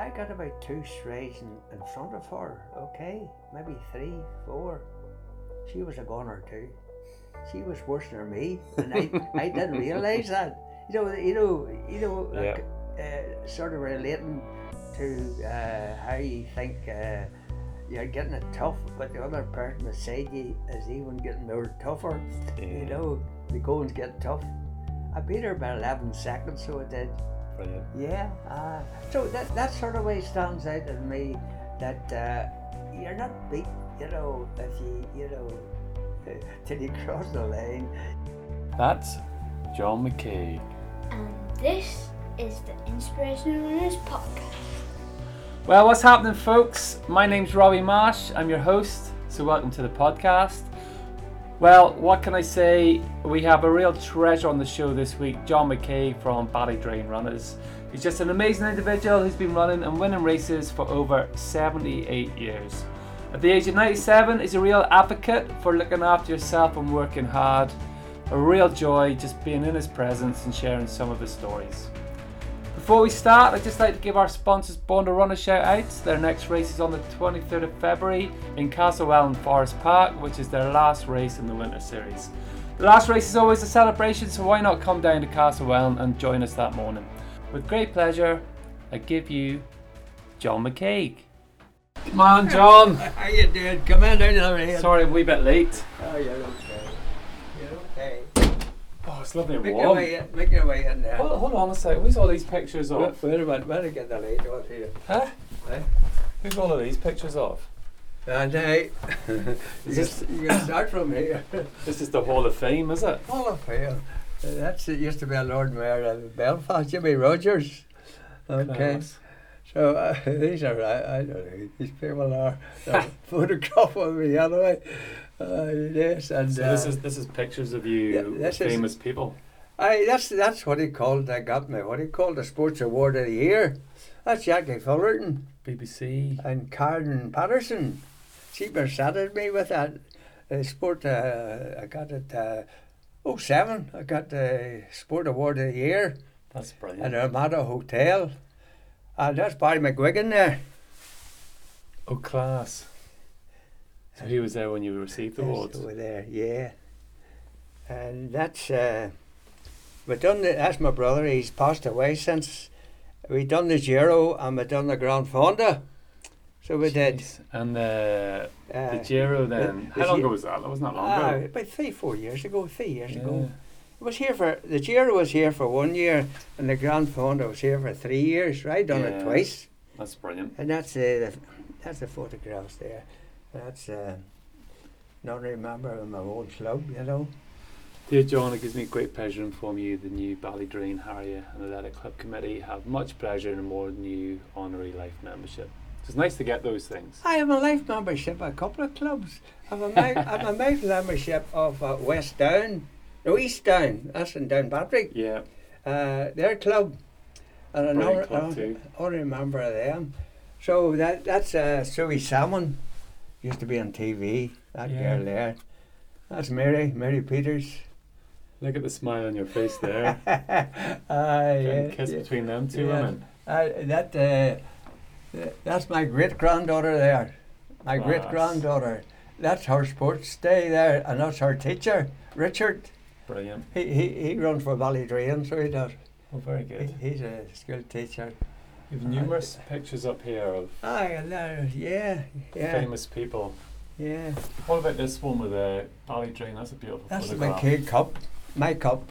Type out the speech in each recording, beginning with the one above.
I got about two strays in, in front of her, okay? Maybe three, four. She was a goner too. She was worse than me, and I, I didn't realise that. You know, you know, you know, like, uh, sort of relating to uh, how you think uh, you're getting it tough, but the other person beside you is even getting more tougher. Yeah. You know, the going's getting tough. I beat her by 11 seconds, so it did. Brilliant. Yeah, uh, so that that sort of way stands out in me that uh, you're not beat, you know, if you you know till you cross the line. That's John McKeag. And this is the Inspirational Runners Podcast. Well, what's happening, folks? My name's Robbie Marsh. I'm your host, so welcome to the podcast. Well, what can I say? We have a real treasure on the show this week, John McKeag from Ballydrain Runners. He's just an amazing individual who's been running and winning races for over 78 years. At the age of 97, he's a real advocate for looking after yourself and working hard. A real joy just being in his presence and sharing some of his stories. Before we start, I'd just like to give our sponsors Born to Run a shout out. Their next race is on the 23rd of February in Castlewellan Forest Park, which is their last race in the Winter Series. The last race is always a celebration, so why not come down to Castlewellan and join us that morning? With great pleasure, I give you John McKeag. Come on, John. How you doing? Come in down over here. Sorry, I'm a wee bit late. Oh, you're okay. You're okay. Oh, it's lovely and Make your warm. way in. Make your way in there. Hold, hold on a sec. Where's all these pictures Wait, of? where, a minute. Where to get the light off here? Huh? Eh? Who's all of these pictures of? And hey, you, this- can, you can start from here. This is the Hall of Fame, is it? Hall of Fame. Uh, That's it. Used to be a Lord Mayor of Belfast, Jimmy Rodgers. Okay. Class. So uh, these are I, I don't know who these people are. They're photograph of me anyway. Uh, yes, and So uh, this is this is pictures of you, yeah, this is- famous people. I that's that's what he called. I got me. What he called the Sports Award of the Year. That's Jackie Fullerton BBC. and Karen Patterson. She presented me with that uh, sport. Uh, I got it. Uh, oh seven. I got the Sport Award of the Year That's brilliant. the Armada Hotel. And that's Barry McGuigan there. Oh, class. So he was there when you received the awards. Over there, yeah. And that's uh, we done. The, that's my brother. He's passed away since we done the Giro and we done the Gran Fondo. So we did. Jeez. And the Uh, the Giro then. the How long ago was that? That wasn't that long ah, ago. about three, four years ago. Three years Yeah. ago. It was here for the Giro was here for one year, and the Gran Fondo was here for three years. Right, done Yeah. it twice. That's brilliant. And that's uh, the that's the photographs there. That's uh, not a member of my old club, you know. Dear John, it gives me great pleasure to inform you the new Ballydrain Harrier and Athletic Club Committee have much pleasure in awarding you honorary life membership. It's nice to get those things. I have a life membership at a couple of clubs. I have a, I have a life membership of uh, West Down, no East Down, that's in Downpatrick, Yeah, uh, their club. And another, club uh, too. only member of them. So that that's uh, Suey Salmon, used to be on TV, that Yeah. girl there. That's Mary, Mary Peters. Look at the smile on your face there. uh, yeah, kiss yeah. between them two Yeah. women. Uh, that uh, that's my great granddaughter there. My great granddaughter. That's her sports day there, and that's her teacher, Richard. Brilliant. He he, he runs for Ballydrain, so he does. Oh, very He, good. he's a school teacher. You've numerous pictures up here of Ah, yeah, yeah, yeah, famous people. yeah. What about this one with the a Ballydrain? That's a beautiful That's my photograph. kid cup, my cup,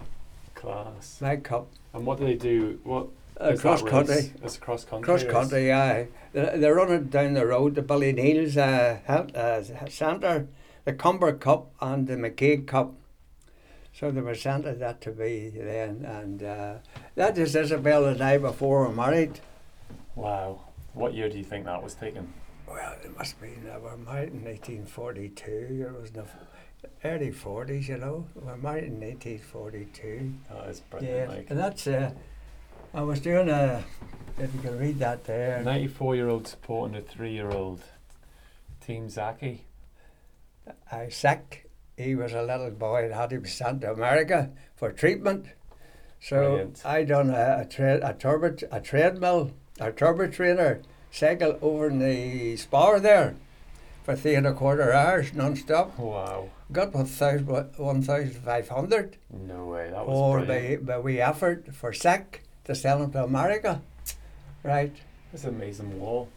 Class. my cup. And what do they do? What Uh, cross country. It's cross country. Cross country, yeah. They're, they're running down the road to Ballyneal's uh, health, uh, centre, the Comber Cup and the McKeag Cup. So they presented that to me then, and uh, that is Isabel and I before we married. Wow. What year do you think that was taken? Well, it must be, uh, we were married in 1942, it was in the early 40s, you know. We were married in 1942. That is Yeah, brilliant. Like. and that's, uh, I was doing a, if you can read that there. 94 year old supporting a 3 year old Team Zaki. I sick. He was a little boy that had to be sent to America for treatment. So Brilliant. I done a, a, tra- a turbot, a treadmill our turbo trainer, cycle over in the spar there for three and a quarter hours non-stop. Wow. Got 1,500 No way. That was brilliant. the, the wee effort for SICK to sell them to America. Right. That's an amazing wall.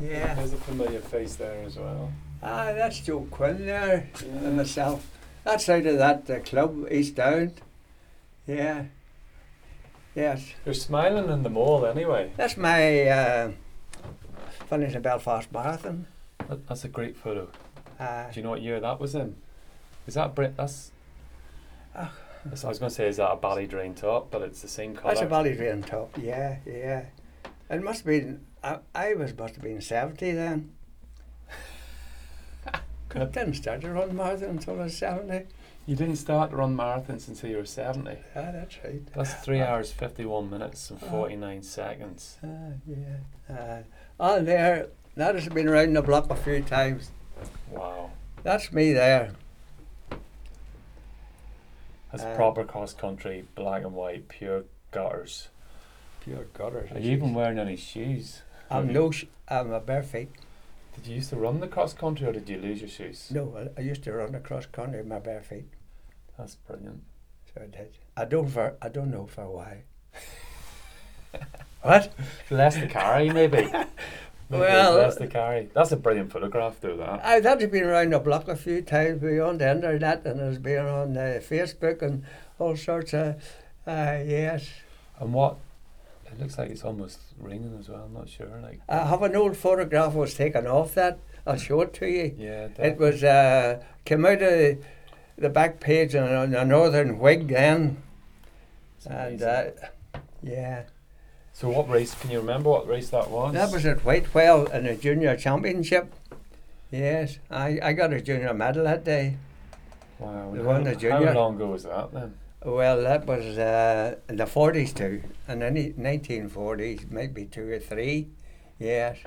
Yeah. There's a familiar face there as well. Ah, that's Joe Quinn there Yeah. and myself. That's out of that uh, club, East Down. Yeah. Yes. You're smiling in the mall anyway. That's my uh, finish the Belfast Marathon. That, that's a great photo. Uh, Do you know what year that was in? Is that Brit? That's. That's- I was going to say, is that a Ballydrain top? But it's the same colour. that's a Ballydrain top. Yeah, yeah. It must have been. I, I was must have been seventy then. I didn't start to run marathon until I was seventy. You didn't start to run marathons until you were 70. Ah, that's right. That's 3 hours, 51 minutes, and Ah. 49 seconds. Ah, yeah. Uh, on there, that has been around the block a few times. Wow. That's me there. That's Uh, proper cross country, black and white, pure gutters. Pure gutters. Are you even wearing any shoes? I'm Have no. Sh- I'm a bare feet. Did you used to run the cross country or did you lose your shoes? No, I, I used to run the cross country with my bare feet. That's brilliant. So I did. I don't for. I don't know for why. what? Less to carry, maybe. Maybe Well- less to carry. That's a brilliant photograph, though. That. I that has been around the block a few times beyond the internet and has been on uh, Facebook and all sorts of. Uh, yes, And what? It looks like it's almost raining as well. I'm not sure. Like. I have an old photograph was taken off that. I'll show it to you. Yeah. It was uh, came out of the back page on a, a Northern Whig then, and uh, yeah, so what race? Can you remember what race that was? that was at Whitewell in the junior championship. Yes, I, I got a junior medal that day. Wow. the one, the junior. How long ago was that then? Well, that was uh, in the forties too, in the nineteen forties, maybe two or three. Yes,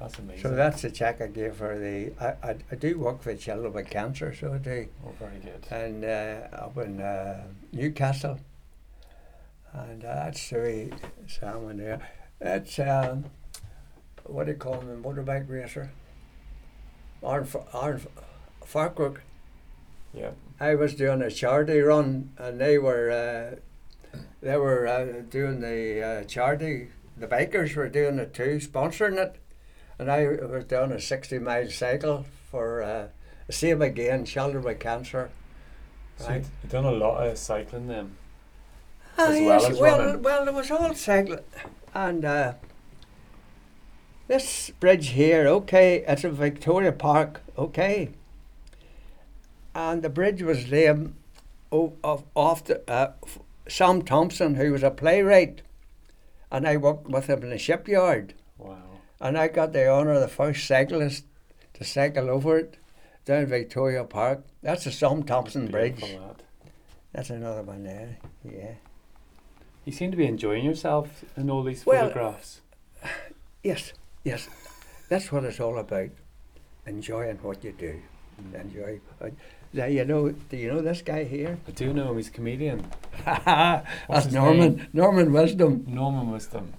That's amazing. so that's the check I gave for the. I, I, I do work for children with cancer, so I do. Oh, very good. and uh, up in uh, Newcastle. And uh, that's Suey Salmon there. That's, um, what do you call him, a motorbike racer? Ryan, Ryan Farquhar. Yeah. I was doing a charity run and they were, uh, they were uh, doing the uh, charity, the bikers were doing it too, sponsoring it. And I was doing a 60 mile cycle for uh, same again, children with cancer. So Right. you've done a lot of cycling then. Ah, as well yes, as well, running. well, it was all cycling, and uh, this bridge here, okay, it's in Victoria Park, okay, and the bridge was named o- of off the, uh, Sam Thompson, who was a playwright, and I worked with him in the shipyard, Wow. and I got the honour of the first cyclist to cycle over it down Victoria Park. That's the Sam Thompson Bridge. Lad. That's another one there. Yeah. You seem to be enjoying yourself in all these Well, photographs. Yes, yes, that's what it's all about. Enjoying what you do. Mm. Enjoy. Uh, Now you know. Do you know this guy here? I do know him. He's a comedian. that's his Norman. name? Norman Wisdom. Norman Wisdom.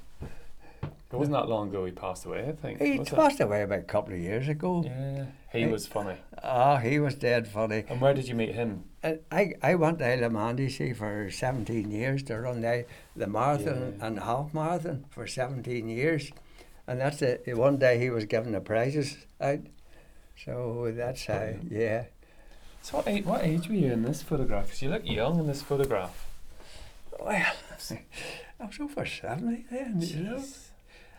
It wasn't that long ago he passed away. I think. He was it? passed away about a couple of years ago. Yeah. He was funny. Ah, he was dead funny. And where did you meet him? And I, I went to Isle of Man, you see, for 17 years to run the, the marathon Yeah. and half marathon for 17 years. And that's the, the one day he was giving the prizes out. So that's how, Brilliant. yeah. So what age, what age were you in this photograph? 'Cause you look young in this photograph. Well, I was over 70 then, you know. Jeez.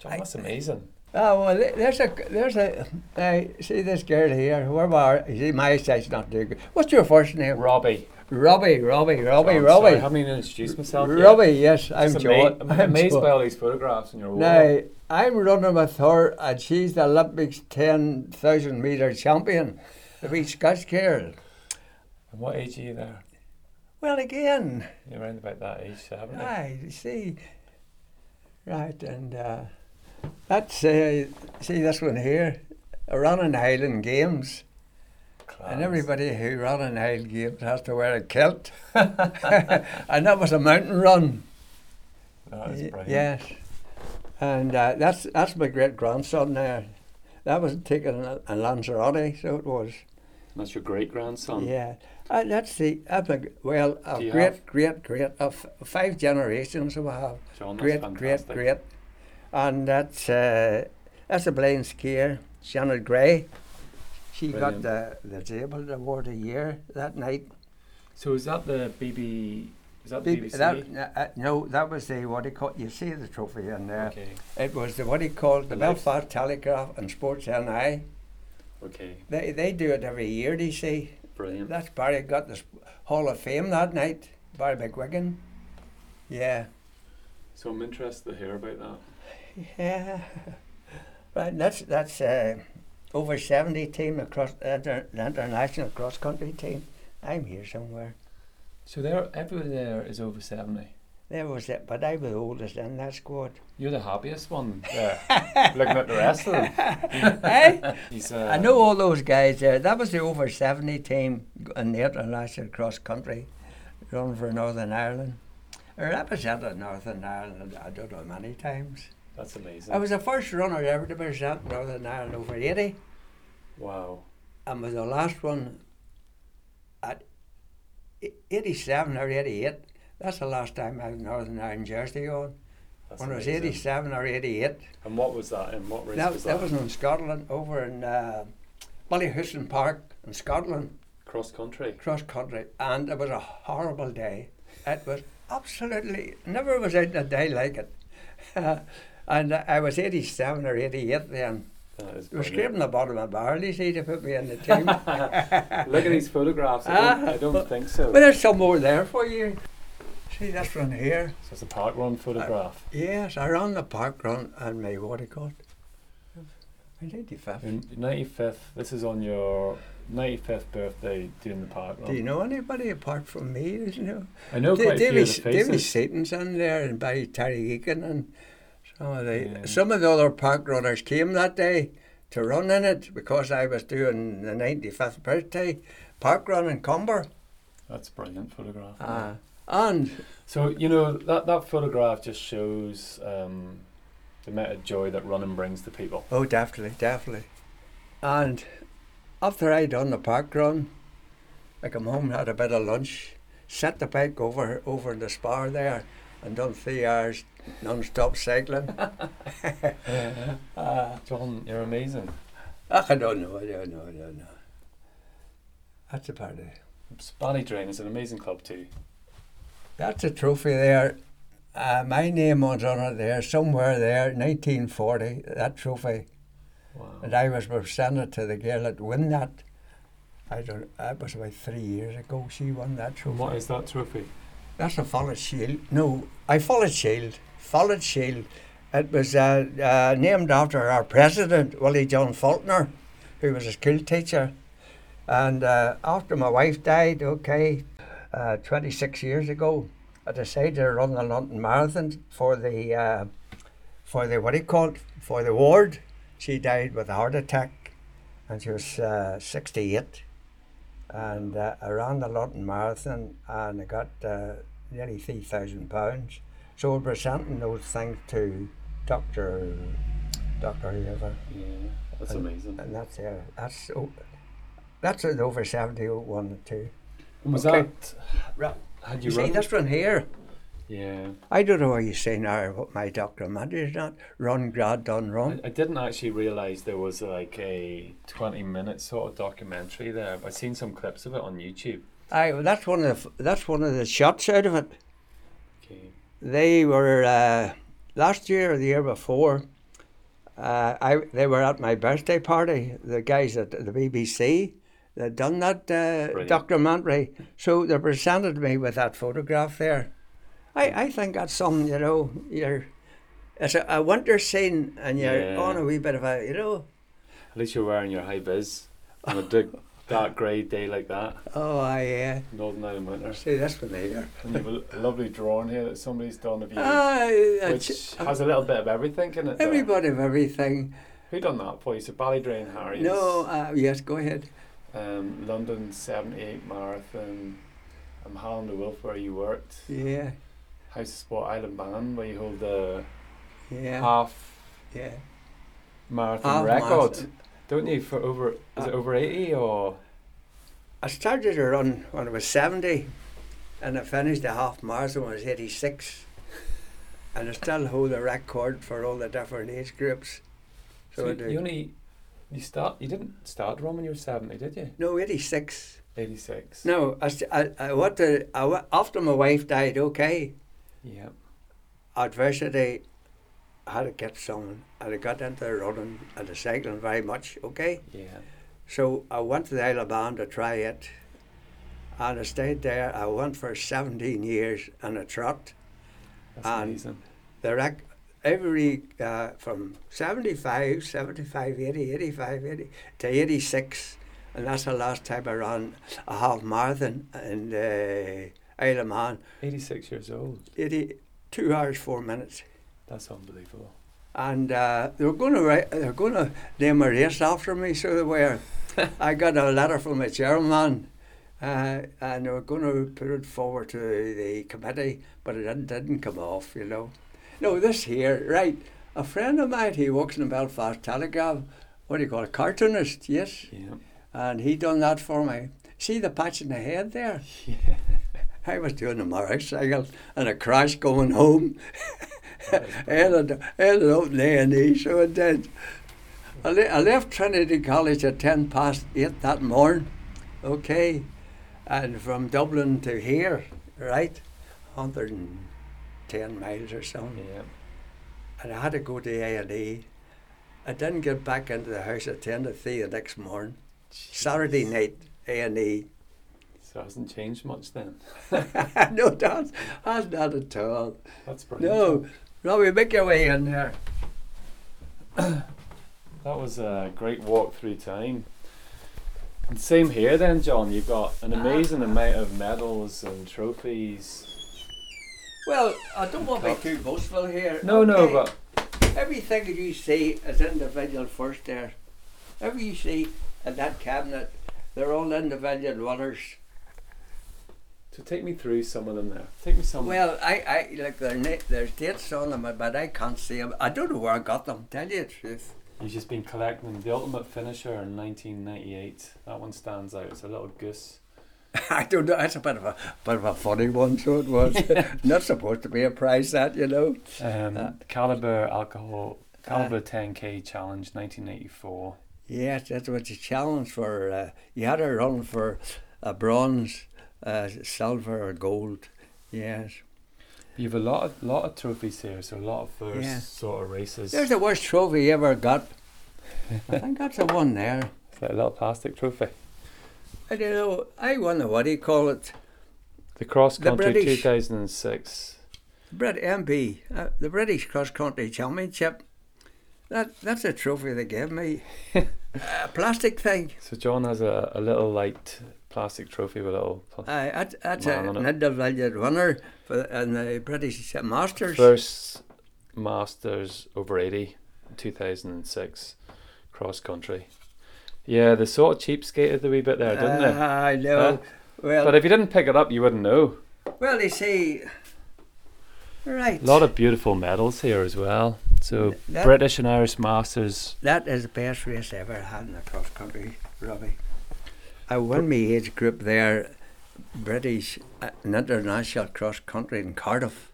John, I- that's amazing. Oh, well, there's a, there's a, uh, see this girl here, whoever, are- you see, my eyesight's not too good. What's your first name? Robbie. Robbie, Robbie, Robbie, John, sorry, I Robbie. haven't even introduced myself yet. Robbie, yes, I'm ama- I'm amazed Joe. by all these photographs on your wall. Now, I'm running with her, and she's the Olympics 10,000 metre champion, the wee Scotch girl. And what age are you there? Well, again, You're around about that age, so haven't you? I see. Right, and uh, that's, uh, see this one here, a running Highland Games. Class. And everybody who ran in Highland Games has to wear a kilt. and that was a mountain run. That is Y- brilliant. Yes. And uh, that's that's my great grandson there. That was taken in, in Lanzarote, so it was. That's your great grandson. Yeah, uh, that's the that's my, well, a you great, great, great of five generations we have. John, Great, great, great. And that's uh, that's a blind skier, Shannon Gray. She Brilliant. got the the disabled award a year that night. So is that the BB? Is that the BBC? that, uh, no, that was the what do you call? You see the trophy in there. okay. It was the what do you call the The Belfast Telegraph and Sports NI. Okay. They they do it every year. Do you see? Brilliant. That's Barry got the Hall of Fame that night. Barry McGuigan. Yeah. So I'm interested to hear about that. Yeah. Right, that's that's uh, over seventy team across inter, the international cross country team. I'm here somewhere. So there, everyone there is over seventy. There was it, but I was the oldest in that squad. You're the happiest one there, looking at the rest of them. Hey, He's, uh, I know all those guys there. That was the over seventy team in the international cross country, run for Northern Ireland. I represented Northern Ireland. I don't know many times. That's amazing. I was the first runner ever to represent Northern Ireland over eighty. wow. and was the last one at e- 87 or 88. That's the last time I had Northern Ireland jersey on. That's when I was 87 or 88. And what was that? And what race That, was that that? was in Scotland, over in uh, Park in Scotland, Cross country. cross country. And it was a horrible day. It was absolutely, never was out in a day like it. and I was 87 or 88 then. That is was scraping the bottom of the barrel, you see, to put me in the team. Look at these photographs. I don't, I don't think so. But there's some more there for you. See this one here? So it's a park run photograph. Yes, I ran the park run and my what call it? My 95th. Your 95th. This is on your 95th birthday doing the park run. Do you know anybody apart from me? You know, I know Da- quite a few Davy, of the faces. Satan's in there and by Terry Egan and some of the Yeah. some of the other park runners came that day to run in it because I was doing the 95th birthday park run in Comber. That's a brilliant photograph. Uh, and So you know that that photograph just shows um, the amount of joy that running brings to people. Oh, definitely, definitely. And after I'd done the park run, I come home, had a bit of lunch, set the bike over over in the spar there, and done three hours non-stop cycling. uh, John, you're amazing. I don't know, I don't know, I don't know. That's a part of it. Ballydrain is an amazing club too. That's a trophy there. Uh, my name was on it there, somewhere there, 1940, that trophy. Wow. And I was presented to the girl that won that. I don't. That was about three years ago. She won that trophy. And what is that trophy? That's a Follett Shield. No, I Follett Shield. Follett Shield. It was uh, uh, named after our president, Willie John Faulkner, who was a school teacher. And uh, after my wife died, okay, uh, 26 years ago, I decided to run the London Marathon for the, uh, for the, what do you call it, for the ward. She died with a heart attack and she was uh, 68 and uh, I ran the London Marathon and I got uh, nearly three thousand pounds. So we're presenting those things to Doctor Doctor whoever, Yeah, that's And- amazing. and that's uh, that's oh, that's an over seventy oh one two. Was okay. that? Right. Had You you, see run? this one here? Yeah. I don't know what you say now. What my doctor documentary is not run grad done I, run. I didn't actually realise there was like a 20 minute sort of documentary there. I've seen some clips of it on YouTube. I that's one of the, that's one of the shots out of it. Okay. They were uh, last year or the year before. Uh, I they were at my birthday party. The guys at the BBC that done that uh, Brilliant. documentary. So they presented me with that photograph there. I, I think that's something you know. You're it's a, a winter scene and you're Yeah. on a wee bit of a you know. At least you're wearing your high vis on a dig, dark grey day like that. Oh, I uh, Northern Ireland winter. see this one here. And you've a, a lovely drawing here that somebody's done of you, Ah, which it's- has a little bit of everything in it. there. everybody of everything. Who done that for you? So Ballydrain Harry. No, uh, yes, go ahead. Um, London 78 Marathon. Um, Harland and Wolff where you worked. Yeah. House of Sport Isle of Man where you hold the Yeah. half yeah. marathon Half record, marathon. don't you? For over is it Uh, over eighty or I started to run when I was 70 and I finished the half marathon when I was 86. And I still hold the record for all the different age groups. So, so you, you only you start you didn't start running when you were seventy, did you? no, 86. Eighty six. No, I, I, I went to, I after my wife died, okay, Yeah. adversity, I had to get someone. And I got into running and the cycling very much, okay? Yeah. So I went to the Isle of Man to try it. And I stayed there. I went for 17 years on a trot. That's And- amazing. the rec- every uh, from 75, 75, 80, 85, 80 to 86. And that's the last time I ran a half marathon in the Isle of Man. Eighty six years old. 80, two hours, four minutes. That's unbelievable. And uh, they were going to write, they were going to name a race after me, so they were. I got a letter from a chairman, uh, and they were going to put it forward to the committee, but it didn't, didn't come off, you know. No, this here, right? A friend of mine, he works in the Belfast Telegraph. What do you call it? Cartoonist, yes. Yeah. And he done that for me. See the patch in the head there? Yeah. I was doing a motorcycle and a crash going home. I ended, ended up in A&E, so it did. I, le- I left Trinity College at 10 past 8 that morning, okay, and from Dublin to here, right, 110 miles or something, Yeah. and I had to go to A&E. I didn't get back into the house at 10 to 3 the next morning. Saturday night, A&E. So it hasn't changed much then. no, that's, that's not at all. That's brilliant. No, Robbie, make your way in there. That was a great walk through time. And same here then, John. You've got an ah. amazing amount of medals and trophies. Well, I don't want to be too boastful here. No, no, but everything that you see is individual first. There, every you see in that cabinet, they're all individual runners. So take me through some of them there. Take me some. Well, I, I like their na- there's dates on them, but I can't see them. I don't know where I got them. Tell you the truth. You've just been collecting. The Ultimate Finisher in 1998. That one stands out. It's a little goose. I don't know. That's a bit of a bit of a funny one. So it was not supposed to be a prize that you know. Um, Uh, Caliber Alcohol Caliber 10K Challenge 1984. Yes, that was a challenge for. Uh, you had to run for a bronze, uh, silver, or gold. Yes. You've a lot of lot of trophies here, so a lot of first Yeah. sort of races. There's the worst trophy you ever got. I think that's the one there. It's like a little plastic trophy. I don't know. I won the what do you call it? The cross The country British. 2006. Brit MB, uh, the British Cross Country Championship. That that's a trophy they gave me. a plastic thing. So John has a, a little light plastic trophy with a little pl- Uh, that, that's a, an individual winner for the, in the British Masters. first Masters over 80 2006 cross country. Yeah, they sort of cheapskated a wee bit there, didn't they? Uh, I know. Huh? Well, But if you didn't pick it up, you wouldn't know. well, you see, right. A lot of beautiful medals here as well. So That- British and Irish Masters. That is the best race I ever had in the cross country, Robbie. I won my age group there, British uh, and international cross country in Cardiff.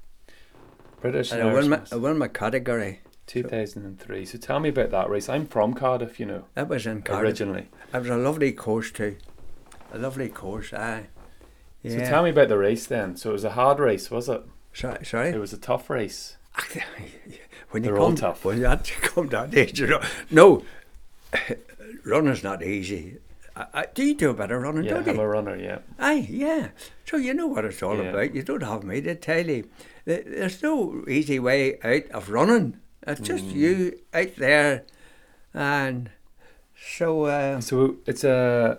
British and And I Irish won, my, I won my category. 2003. So tell me about that race. I'm from Cardiff, you know, That was in Cardiff. originally. It was a lovely course too. A lovely course, aye. So tell me about the race then. So it was a hard race, was it? sorry, sorry. It was a tough race. when you They're all come, tough. When you come down age, you know, no, running's not easy. I, I, do you do a bit of running, Yeah, don't I'm you? a runner, yeah. Aye, yeah. So you know what it's all Yeah. about. You don't have me to tell you. There's no easy way out of running. It's just Mm. you out there, and so uh, So it's a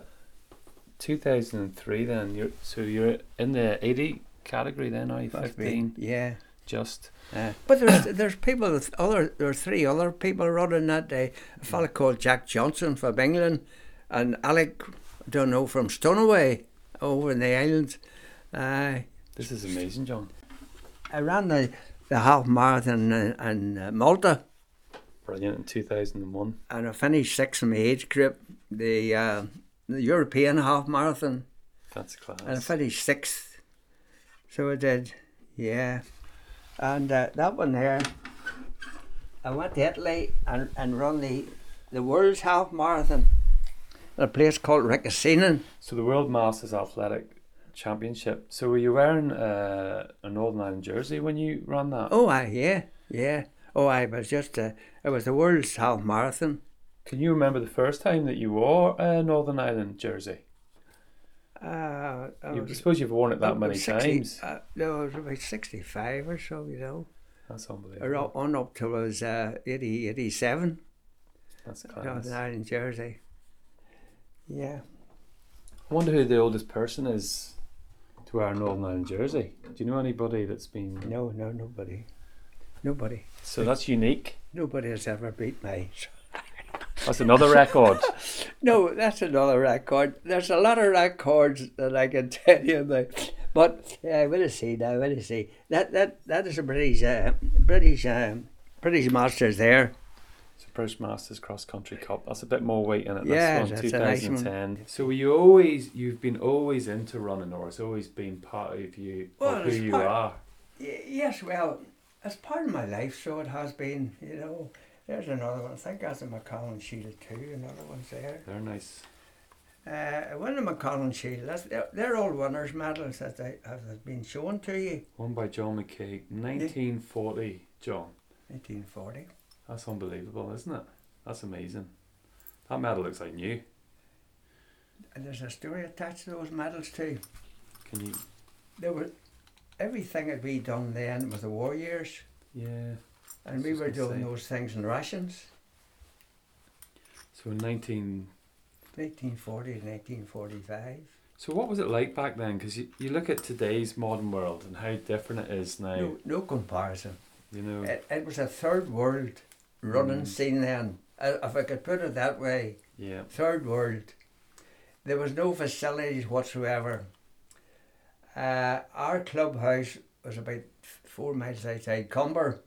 2003 then. You're so you're in the 80 category then, are you? 15, yeah. just. Uh, but there's there's people other there are three other people running that day. A fella called Jack Johnson from England, and Alec, I don't know from Stornoway over in the islands. Uh, This is amazing, John. I ran the the half marathon in, in uh, Malta, Brilliant in 2001. and I finished sixth in my age group. The uh, the European half marathon, That's class. and I finished sixth. So I did, yeah. And uh, that one there, I went to Italy and, and run the the world's half marathon at a place called Riccasinin. So the World Masters Athletic Championship. So were you wearing uh, a Northern Ireland jersey when you ran that? Oh, I yeah, yeah. Oh, I was just uh, it was the world's half marathon. Can you remember the first time that you wore a Northern Ireland jersey? Uh, I You, was- suppose you've worn it that many 60 times. Uh, no, it was about sixty-five or so, you know. That's unbelievable. up- on up till I was uh, 80, 87, That's class. the Ireland jersey. Yeah. I wonder who the oldest person is to a Northern Ireland jersey. Do you know anybody that's been? No, no, nobody. Nobody. So that's unique. Nobody has ever beat me. That's another record. No, that's another record. There's a lot of records that I can tell you about. But yeah, we'll see now. We'll see. That that that is a British uh, British um, British Masters there. British Masters Cross Country Cup. That's a bit more weight in it. Yeah, That's one, that's a nice one. 2010. So you always? You've been always into running, or it's always been part of you, Well, of who you part- are. Y- yes, well, it's part of my life, so it has been. You know, there's another one. I think that's a McCollum Shield too. Another one's there. They're nice. Uh, won the McCollum Shield. That's they're, they're all winners' medals that I have been shown to you. One by John McKeag, 1940. John, 1940. That's unbelievable, isn't it? That's amazing. That medal looks like new. And there's a story attached to those medals too. Can you? There was everything that we done then was the war years, Yeah. and we were doing say. those things in rations. So in 19. 1940 to 1945. So what was it like back then? Because you, you look at today's modern world and how different it is now. No, no comparison. You know. It, it was a third world running Mm. scene then. Uh, If I could put it that way, yeah. third world. There was no facilities whatsoever. Uh, our clubhouse was about four miles outside Comber.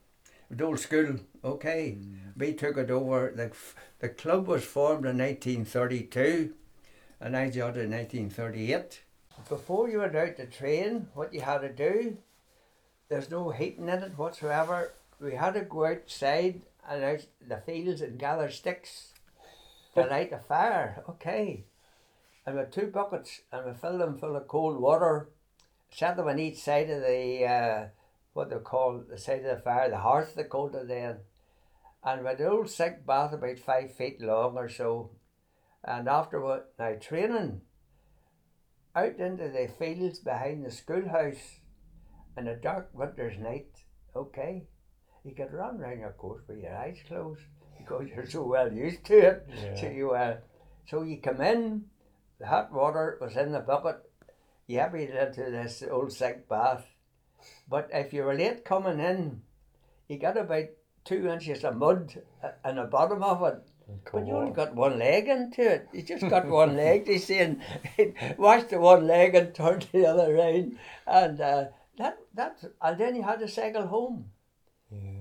It old school, okay. We took it over. The, the club was formed in 1932 and I joined in 1938. Before you went out to train, what you had to do, there's no heating in it whatsoever. We had to go outside and out the fields and gather sticks to light a fire, okay. And with two buckets and we filled them full of cold water, set them on each side of the, uh, what they call the side of the fire, the hearth they called it then. And with an old sick bath about five feet long or so. And afterward, now training, out into the fields behind the schoolhouse in a dark winter's night, okay. You could run round your course with your eyes closed because you're so well used to it. So you uh, so you come in, the hot water was in the bucket, you emptied it into this old sick bath. But if you were late coming in, you got about two inches of mud uh, in the bottom of it. But you only got one leg into it. You just got one leg They and wash the one leg and turn the other round. And uh, that that and then you had to cycle home.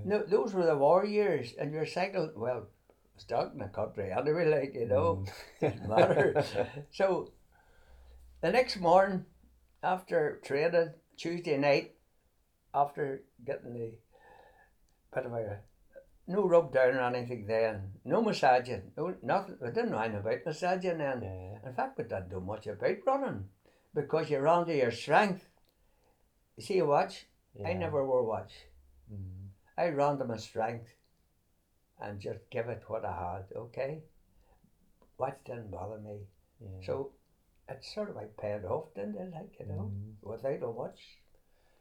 No, those were the war years, and your cycle well, stuck in the country anyway, like you know, didn't matter. so the next morning, after training Tuesday night, after getting the bit of a no rub down or anything then, no massaging, no nothing. We didn't know anything about massaging then. Yeah. In fact, we didn't do much about running because you're on to your strength. You see a watch? I never wore a watch. Mm. I ran to my strength and just give it what I had, okay? Watch didn't bother me. Yeah. So it's sort of like paid off, didn't it? Like, you know, Mm. without a watch.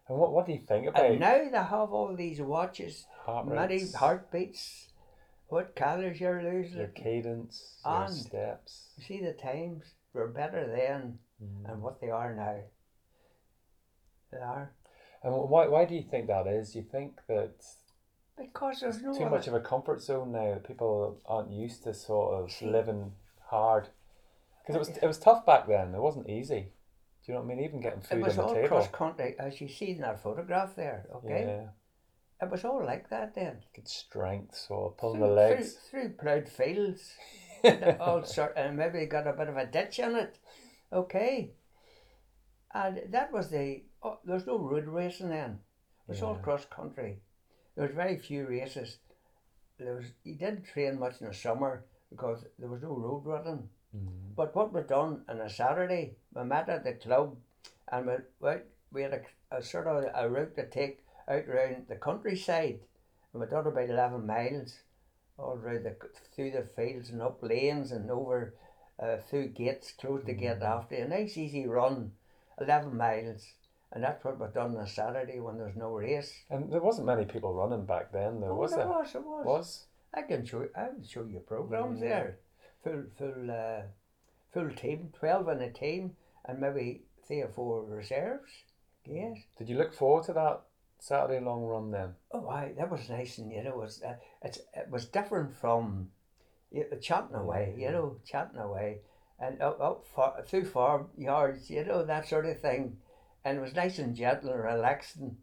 And what what do you think about And now they have all these watches, heart many rates, heartbeats, what calories you're losing. your cadence, your steps? You see, the times were better then Mm. than what they are now. They are. And why why do you think that is? Do you think that Because there's no too much of a comfort zone now. People aren't used to sort of living hard. Because it was it was tough back then. It wasn't easy. Do you know what I mean? Even getting food on the table. It was all cross country, as you see in that photograph there, okay? Yeah. it was all like that then. Good strength, so pulling through, the legs. through, through ploughed fields, and all sort, and maybe got a bit of a ditch in it. Okay, and that was the. Oh, there was no road racing then. It was all cross country. There was very few races. There was you didn't train much in the summer because there was no road running. Mm. But what was done on a Saturday, we met at the club, and we we, we had a, a sort of a route to take out around the countryside, and we done about eleven miles, all the through the fields and up lanes and over, uh, through gates, closed the gate after a nice easy run, eleven miles, and that's what we done on a Saturday when there's no race. And there wasn't many people running back then, though, Oh, was there there? was, it was. Was? I can show I can show you programs Yeah. there. Full full uh, full team, twelve in a team and maybe three or four reserves. Yes. Did you look forward to that Saturday long run then? Oh I that was nice and you know it was uh, it's it was different from you know, chatting away, you know, chatting away and up, up far, through farm yards, you know, that sort of thing. And it was nice and gentle and relaxing.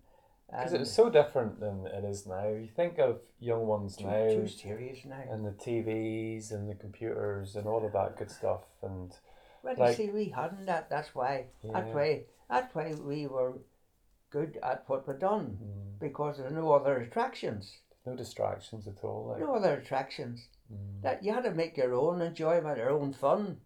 Because it was so different than it is now. You think of young ones too, now too serious now. and the TVs and the computers and all of that good stuff. And Well, Like- you see, we hadn't that. That's why. That's Yeah. why. That's why we were good at what we done mm, because there were no other attractions. no distractions at all. Like, No other attractions. mm. That you had to make your own enjoyment, your own fun.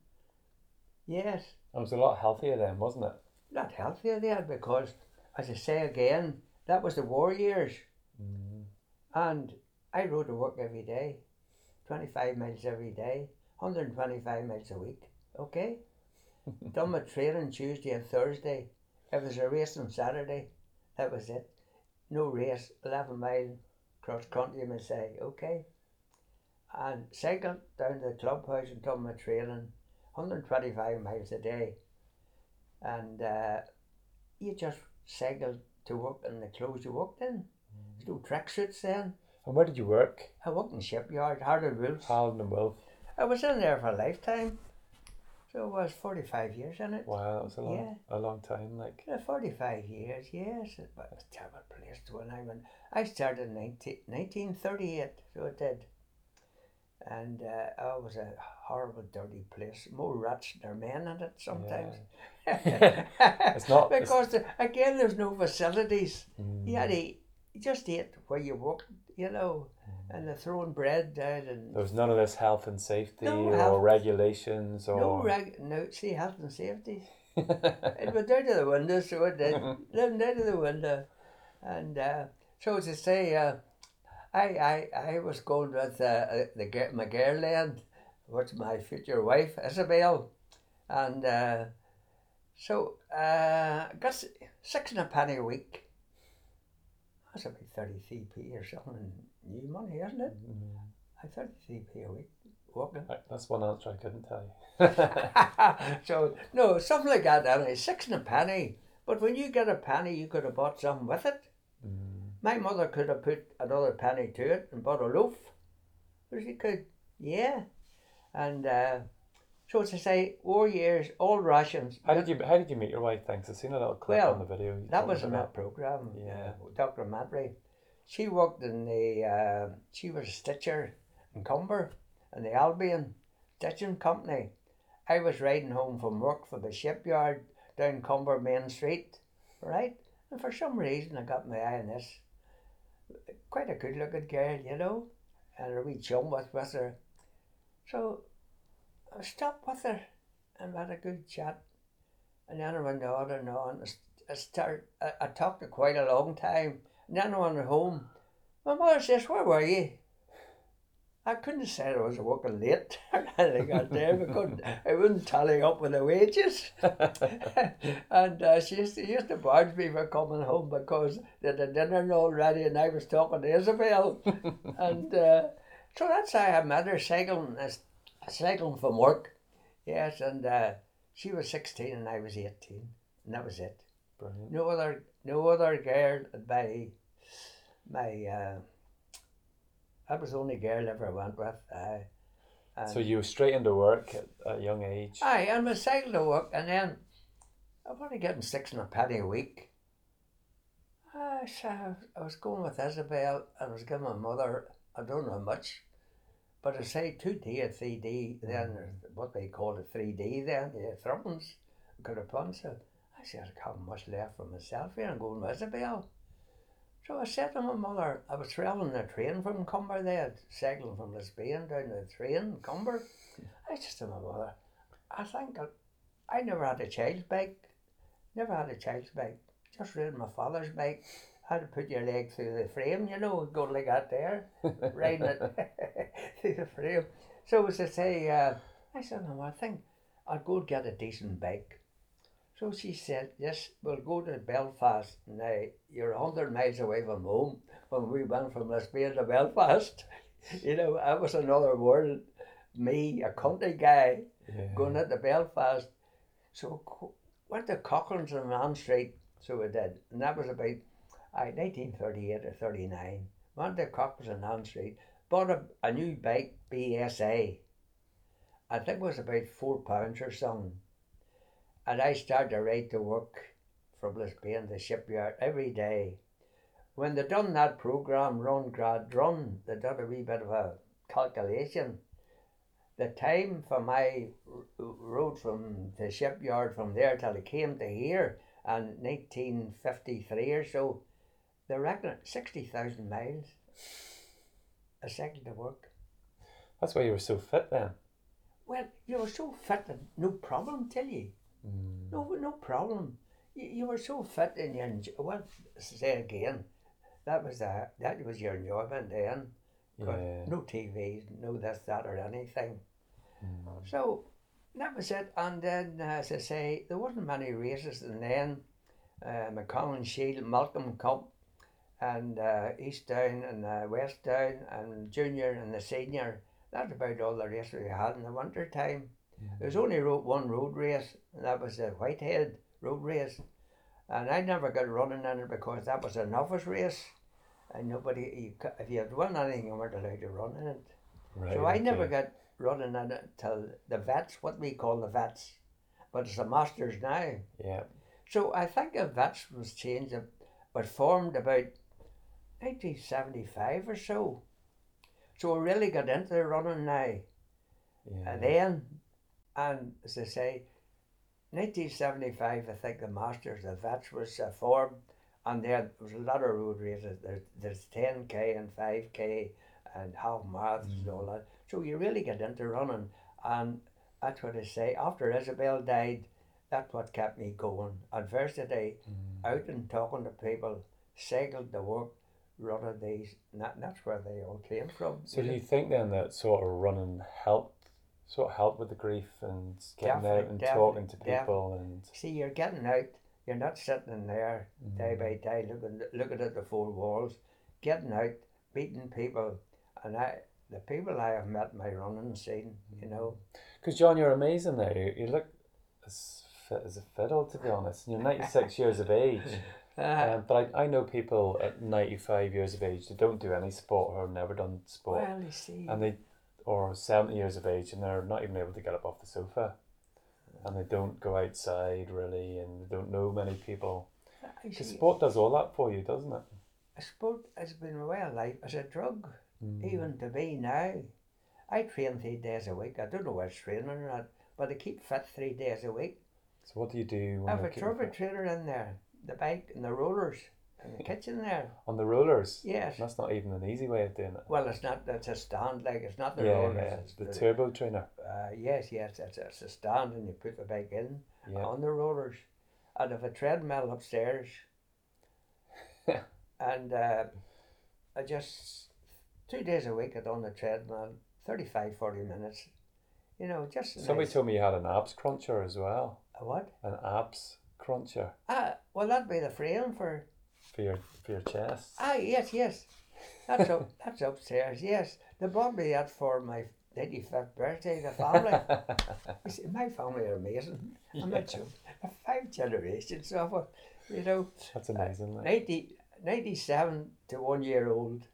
Yes, It was a lot healthier then, wasn't it? Not healthier then because, as I say again, that was the war years, Mm. and I rode to work every day, twenty-five miles every day, hundred and twenty-five miles a week. Okay. Done my training Tuesday and Thursday. If there's a race on Saturday, that was it. No race, 11 mile cross country, I must say, okay. And cycled down to the clubhouse and done my training, 125 miles a day. And uh, you just cycled to work in the clothes you worked in. There's no tracksuits then. And where did you work? I worked in shipyard, Harder Wolves. Harland and Wolff. I was in there for a lifetime. So it was 45 years in it. Wow, that was a long, Yeah. a long time. Like, Yeah, 45 years, yes. It was a terrible place to when I went. I started in 19, 1938, so it did. And uh, oh, it was a horrible, dirty place. More rats than men in it sometimes. It's not- it's- because the, again, there's no facilities. mm, You had to eat, you just ate where you worked, you know, Mm. and they're throwing bread down and there was none of this health and safety No or health- regulations or. no reg, no see health and safety. it went down of the window, so it did. Living down to the window. And uh, so to say, uh, I, I I was going with uh, uh, the my girl then, what's my future wife, Isabel. And uh, so uh, I got six and a penny a week. That's about 33p or something. New money, isn't it? Mm, I 33p a week walking. That's one answer I couldn't tell you. so no, something like that. Anyway, six and a penny. But when you get a penny, you could have bought something with it. Mm, My mother could have put another penny to it and bought a loaf. But she could, yeah. And uh, so to say, war years, all Russians. How did you How did you meet your wife? Thanks. I've seen a little clip Well, on the video. That was in that program. Yeah. uh, documentary. She worked in the. Uh, she was a stitcher in Comber, in the Albion Stitching Company. I was riding home from work for the shipyard down Comber Main Street, right? And for some reason, I got my eye on this. Quite a good looking girl, you know, and a wee chum with, with her. So I stopped with her and had a good chat. And then I went on and on. I st- I, start, I, I talked to quite a long time. And then I went home. My mother says, Where were you? I couldn't say I was working late. I got there because I wouldn't tally up with the wages. and uh, she used to, used to barge me for coming home because they had the dinner all ready and I was talking to Isabel. and uh, so that's how I met her cycling, uh, cycling from work. Yes, and uh, she was 16 and I was 18. And that was it. Brilliant. No other, no other girl at my, my, uh, that was the only girl I ever went with. Uh, and So you were straight into work at, a young age. Aye, and we cycled to work, and then I'm only getting six and a penny a week. I, I was going with Isabel and I was giving my mother, I don't know how much, but I say 2D or 3D, then or what they call it 3D then, the throttles, got a punch it. I said, I can't much left for myself here, I'm going with Isabel. So I said to my mother, I was travelling the train from Comber there, cycling from Lisbane down to the train, Comber. I said to my mother, I think I, I never had a child's bike, never had a child's bike, just rode my father's bike. Had to put your leg through the frame, you know, go like that there, riding it through the frame. So as I say, uh, I said, no, I think I'll go get a decent bike. So she said, yes, we'll go to Belfast. Now, you're a 100 miles away from home. When we went from Lisbane to Belfast, you know, I was another world. Me, a country guy, Yeah. going into Belfast. So went to Cochrane's on Ann Street, so we did. And that was about uh, 1938 or 39. Went to Cochrane's on Ann Street, bought a, a new bike, BSA. I think it was about four pounds or something. And I started to ride to work from Lisbane the shipyard every day. When they done that program, Run Grad Run, they done a wee bit of a calculation the time for my road from the shipyard from there till it came to here in 1953 or so, they reckon it 60,000 miles. A second to work. That's why you were so fit then. Well, you were so fit that no problem, tell you. Mm. No, no problem. You, you were so fit and you enjoy, well, say again, that was a, that was your enjoyment then. Yeah. No TVs, no this, that, or anything. Mm. So that was it. And then, as I say, there wasn't many races. And then uh, McConnell Shield, Malcolm Cup, and uh, East Down and uh, West Down, and Junior and the Senior. That's about all the races we had in the winter time. There was only one road race, and that was the Whitehead road race. And I never got running in it because that was a novice race. And nobody, you, if you had won anything, you weren't allowed to run in it. Right, So I never got running in it till the vets, what we call the vets, but it's the masters now. Yeah. So I think the vets was changed, was formed about 1975 or so. So I really got into the running now. Yeah. And then, and as I say, 1975, I think the Masters, the Vets was uh, formed, and there was a lot of road races. There's, there's 10k and 5k and half marathons and all that. So you really get into running, and that's what I say. After Isabel died, that's what kept me going. And first day, Mm. out and talking to people, cycled to work, these, and that, that's where they all came from. So do you think then that sort of running helped, sort of helped with the grief and getting out and talking to people and See, you're getting out. You're not sitting in there day mm. by day looking looking at the four walls. Getting out, meeting people, and I the people I have met my running scene. You know, mm. because John, you're amazing there. You, you look as fit as a fiddle, to be honest. And you're 96 years of age. uh, Um, but I, I know people at 95 years of age that don't do any sport or have never done sport. well, you see, and they or 70 years of age and they're not even able to get up off the sofa and they don't go outside really and they don't know many people because sport does all that for you doesn't it sport has been my way of life as a drug, Mm. even to me now. I train three days a week. I don't know what's training or not, but I keep fit three days a week. so what do you do I have a turbo trainer in there, the bike and the rollers in the kitchen there. on the rollers Yes. that's not even an easy way of doing it Well, it's not. It's a stand. Like it's not the yeah, rollers. yeah, it's the the- turbo trainer Uh, yes, yes, it's, it's a stand and you put the bike in yeah on the rollers. And have a treadmill upstairs. and uh, I just, two days a week I'd on the treadmill, 35, 40 minutes. You know, just. somebody nice. told me you had an abs cruncher as well A what? an abs cruncher Ah, well, that'd be the frame for. for your for your chest Ah, yes, yes. That's up, that's upstairs, yes. They bought me that for my 85th birthday, the family. You see, my family are amazing. I'm not sure. Five generations of it, you know. that's amazing like. 90, 97 to one year old,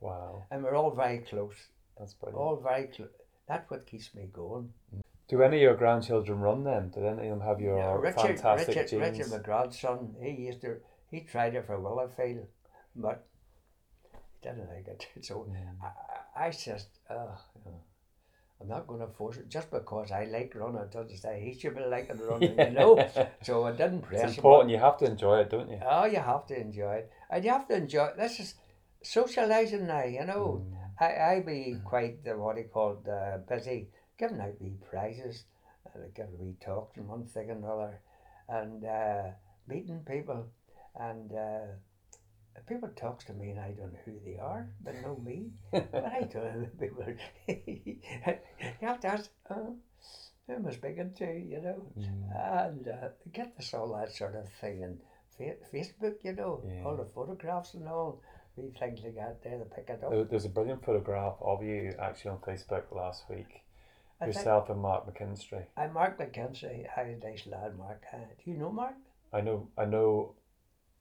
wow and we're all very close. that's brilliant All very close. That's what keeps me going. Do any of your grandchildren run then? Do any of them have your Yeah, Richard, fantastic Richard, genes? Richard, my grandson, he used to, he tried it for Willowfield, but he didn't like it. So I, I I just, uh, I'm not going to force it just because I like running. Doesn't say he should be liking running, you know. so I didn't press It's him. important. You have to enjoy it, don't you? Oh, you have to enjoy it, and you have to enjoy. It. This is socialising now, you know. I I be quite uh, what he called uh, busy giving out wee prizes, uh, giving wee talks and one thing and another, and uh, meeting people, and uh, people talks to me and I don't know who they are, they know me, but I don't know people. you have to ask, oh, who am I speaking to, you know, and uh, get this all that sort of thing and fa- Facebook, you know, Yeah. all the photographs and all. Wee things like that there to pick it up. There- There's a brilliant photograph of you actually on Facebook last week. I Yourself and Mark McKinstry. I Mark McKinstry, how nice lad Mark. Uh, do you know Mark? I know. I know.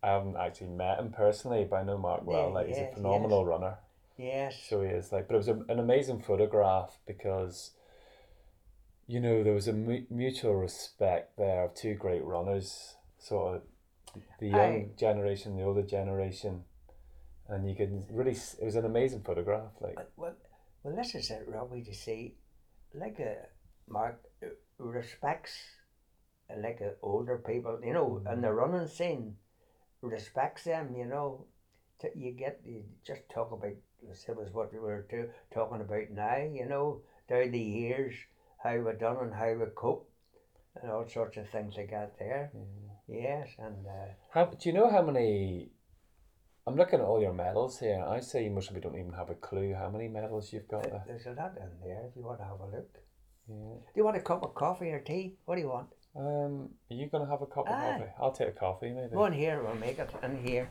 I haven't actually met him personally, but I know Mark well. Yeah, like he's yes, a phenomenal runner. Yes. So he is like, but it was a, an amazing photograph because, you know, there was a mu- mutual respect there of two great runners, sort of the young Aye. generation, the older generation, and you can really. It was an amazing photograph. Like, Well, well, well, this is it, Robbie, to see, like a Mark uh, respects, uh, like older people, you know, and the running scene respects them, you know. You get, you just talk about, this was what we were to, talking about now, you know, down the years, how we done and how we cope, and all sorts of things like that there. Yes, and uh, how do you know how many? I'm looking at all your medals here. I say you most of you don't even have a clue how many medals you've got there. there's a lot in there if you want to have a look. Yeah. Do you want a cup of coffee or tea? What do you want? Um, are you gonna have a cup of Aye. coffee? I'll take a coffee maybe. In here, we'll make it in here.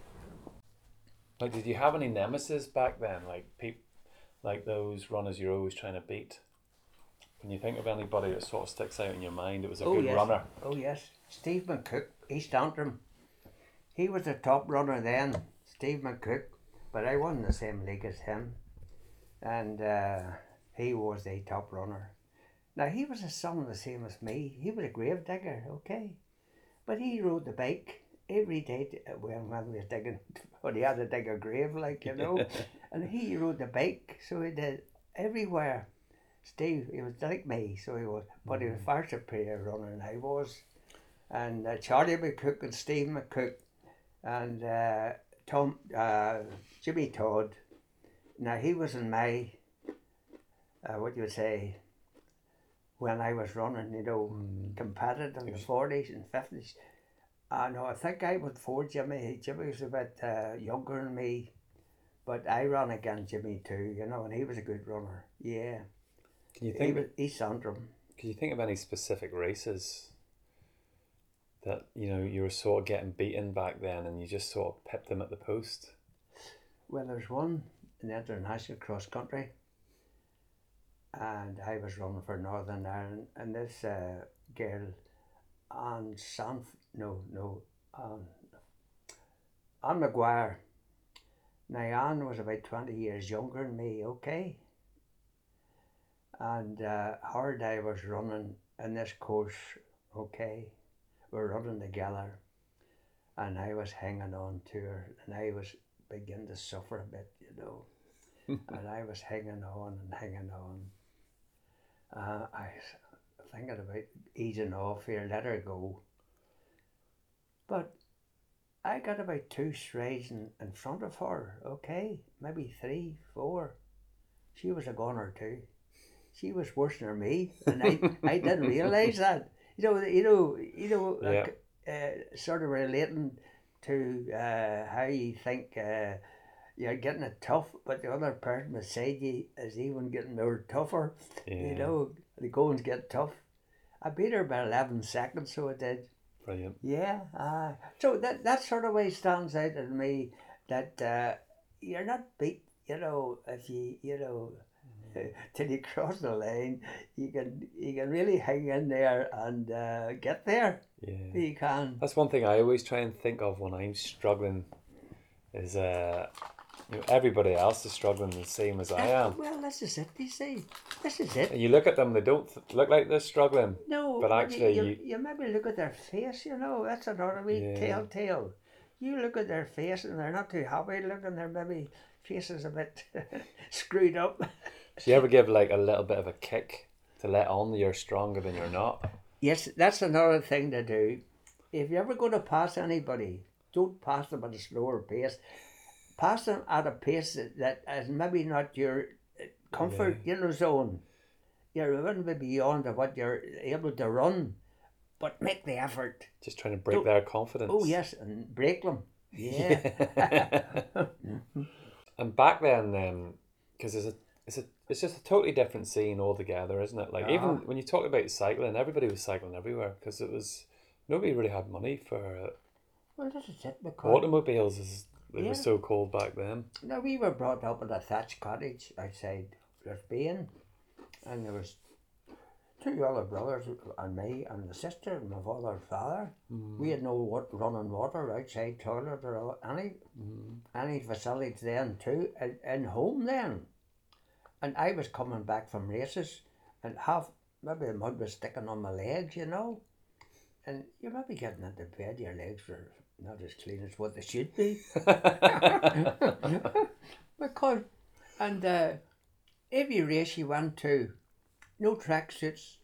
Like, did you have any nemesis back then? Like peop, like those runners you're always trying to beat. Can you think of anybody that sort of sticks out in your mind? It was a Oh good yes. runner. Oh yes. Steve McCook, East Antrim. He was the top runner then, Steve McCook, but I wasn't the same league as him. And uh, he was the top runner. Now he was a son of the same as me. He was a grave digger, okay. But he rode the bike every day to, uh, when, when we was digging or he had to dig a grave like you know. and he rode the bike, so he did everywhere. Steve, he was like me, so he was, but he was far superior runner than I was. And uh, Charlie McCook and Steve McCook and uh, Tom, uh, Jimmy Todd. Now he was in my, uh, what you would say, when I was running, you know, competitive in the forties and fifties. I know, I think I would for Jimmy. Jimmy was a bit uh, younger than me, but I ran against Jimmy too, you know, and he was a good runner. Yeah. Can you He think? was East Antrim. Can you think of any specific races that you know you were sort of getting beaten back then, and you just sort of pipped them at the post? Well, there's one in the international cross country, and I was running for Northern Ireland, and this uh, girl, Anne Sanf, no, no, Anne, Anne McGuire. Now, Anne was about 20 years younger than me, okay? And uh, her I was running in this course, okay? We're running together, and I was hanging on to her, and I was beginning to suffer a bit, you know. and I was hanging on and hanging on. Uh, I was thinking about easing off here, let her go. But I got about two strides in, in front of her, okay? Maybe three, four. She was a goner too. She was worse than me, and I, I didn't realise that. You know, you know, you know, like, uh, sort of relating to uh, how you think uh, you're getting it tough, but the other person beside you is even getting more tougher. Yeah. You know, the goings get tough. I beat her by 11 seconds, so I did. Brilliant. Yeah, uh, so that that sort of way stands out to me that uh, you're not beat. You know, if you you know, till you cross the line, you can you can really hang in there and uh, get there. Yeah. You can. That's one thing I always try and think of when I'm struggling. Is uh, you know, everybody else is struggling the same as I am. Well, this is it. You see, this is it. And you look at them, they don't th- look like they're struggling. No, But actually you, you- you, maybe look at their face. You know, that's another wee Yeah. telltale. you look at their face and they're not too happy looking. Their maybe faces a bit screwed up. Do you ever give like a little bit of a kick to let on that you're stronger than you're not? Yes, that's another thing to do. If you're ever go to pass anybody, don't pass them at a slower pace. Pass them at a pace that, is maybe not your uh, comfort, you know, zone. You're a little bit beyond what you're able to run, but make the effort. Just trying to break Don't- their confidence. Oh yes, and break them. Yeah. and back then, then, because it's a, it's a, it's just a totally different scene altogether, isn't it? Like even Ah. when you talk about cycling, everybody was cycling everywhere because it was nobody really had money for well, this is it. Because automobiles. As it Yeah. was so called back then. Now we were brought up in a thatched cottage outside Lisbane, and there was two other brothers and me and the sister and my father and father. We had no wa- running water outside toilet or any any facilities then too in, in home then. And I was coming back from races, and half maybe the mud was sticking on my legs, you know. And you might be getting into bed, your legs were not as clean as what they should be. because, and uh, every race you went to, no tracksuits,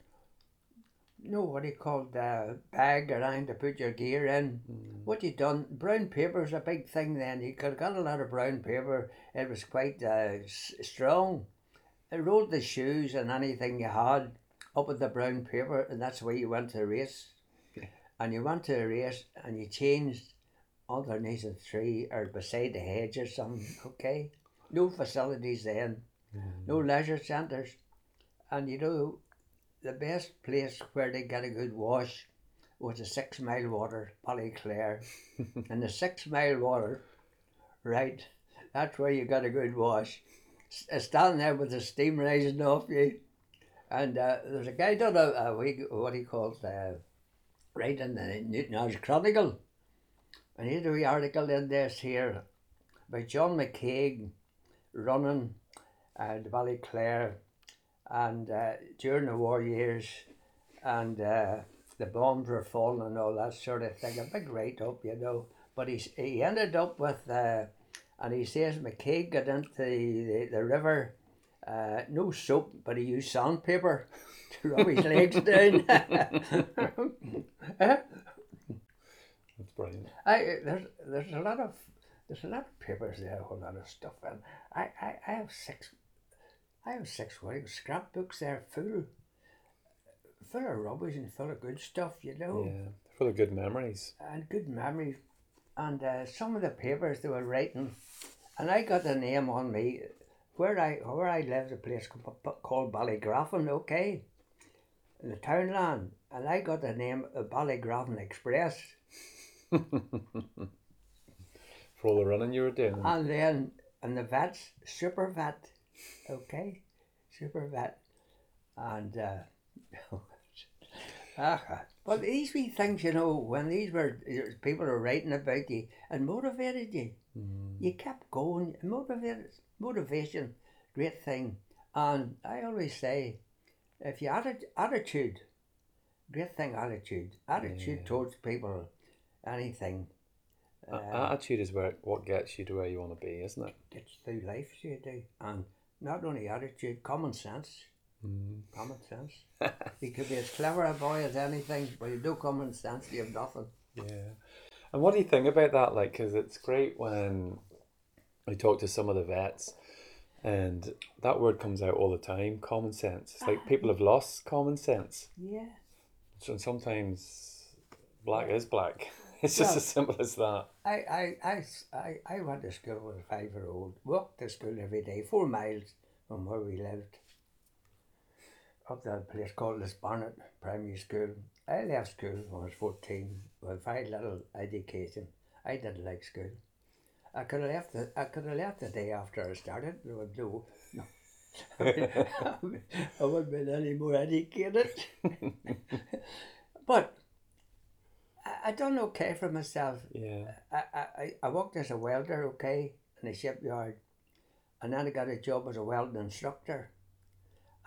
no what do you call the bag around to put your gear in. What you done? Brown paper's a big thing then. You could have got a lot of brown paper. It was quite uh, s- strong. It rolled the shoes and anything you had up with the brown paper, and that's why you went to the race. And you went to a race and you changed underneath a tree or beside the hedge or something, okay? No facilities then, mm-hmm. no leisure centres. And you know, the best place where they get a good wash was the six mile water, Ballyclare. and the six mile water, right, that's where you got a good wash. Standing there with the steam rising off you. And uh, there's a guy done a, a what he calls, uh, in the Newtownards Chronicle. And he had a wee article in this here by John McKeag running uh, the Ballyclare and uh, during the war years and uh, the bombs were falling and all that sort of thing. A big write up, you know. But he, he ended up with, uh, and he says McKeag got into the, the, the river, uh, no soap, but he used sandpaper to rub his legs down. That's brilliant. I there's there's a lot of there's a lot of papers there, a whole lot of stuff, and I, I, I have six I have six you- scrapbooks there full full of rubbish and full of good stuff, you know, Yeah, full of good memories. and good memories. And uh, some of the papers they were writing, and I got a name on me where I where I lived, a place called Ballygraffin, okay, in the townland, and I got the name of Ballygraffin Express. For all the running you were doing. And then, and the vets, super vet, okay, super vet. And, uh, ah, but these wee things, you know, when these were, people are writing about you and motivated you, you kept going, motivated, motivation, great thing. And I always say, if you atti- attitude, great thing, attitude, attitude Yeah. towards people, anything. A- Attitude is where what gets you to where you want to be, isn't it? gets through life, so you do. And not only attitude, common sense. Mm. Common sense. you could be as clever a boy as anything, but you do common sense, you have nothing. Yeah. And what do you think about that? Like, because it's great when I talk to some of the vets, and that word comes out all the time. Common sense. It's like people have lost common sense. Yeah. So sometimes black is black. It's just Well- as simple as that. I, I, I, I, I went to school with a five year old, walked to school every day, four miles from where we lived, up to a place called Lisbarnet Primary School. I left school when I was 14 with very little education. I didn't like school. I could have left the, I could have left the day after I started. There was no, no. I wouldn't been any more educated. but I, I done okay for myself. Yeah. I, I, I- I worked as a welder, okay, in a shipyard. And then I got a job as a welding instructor.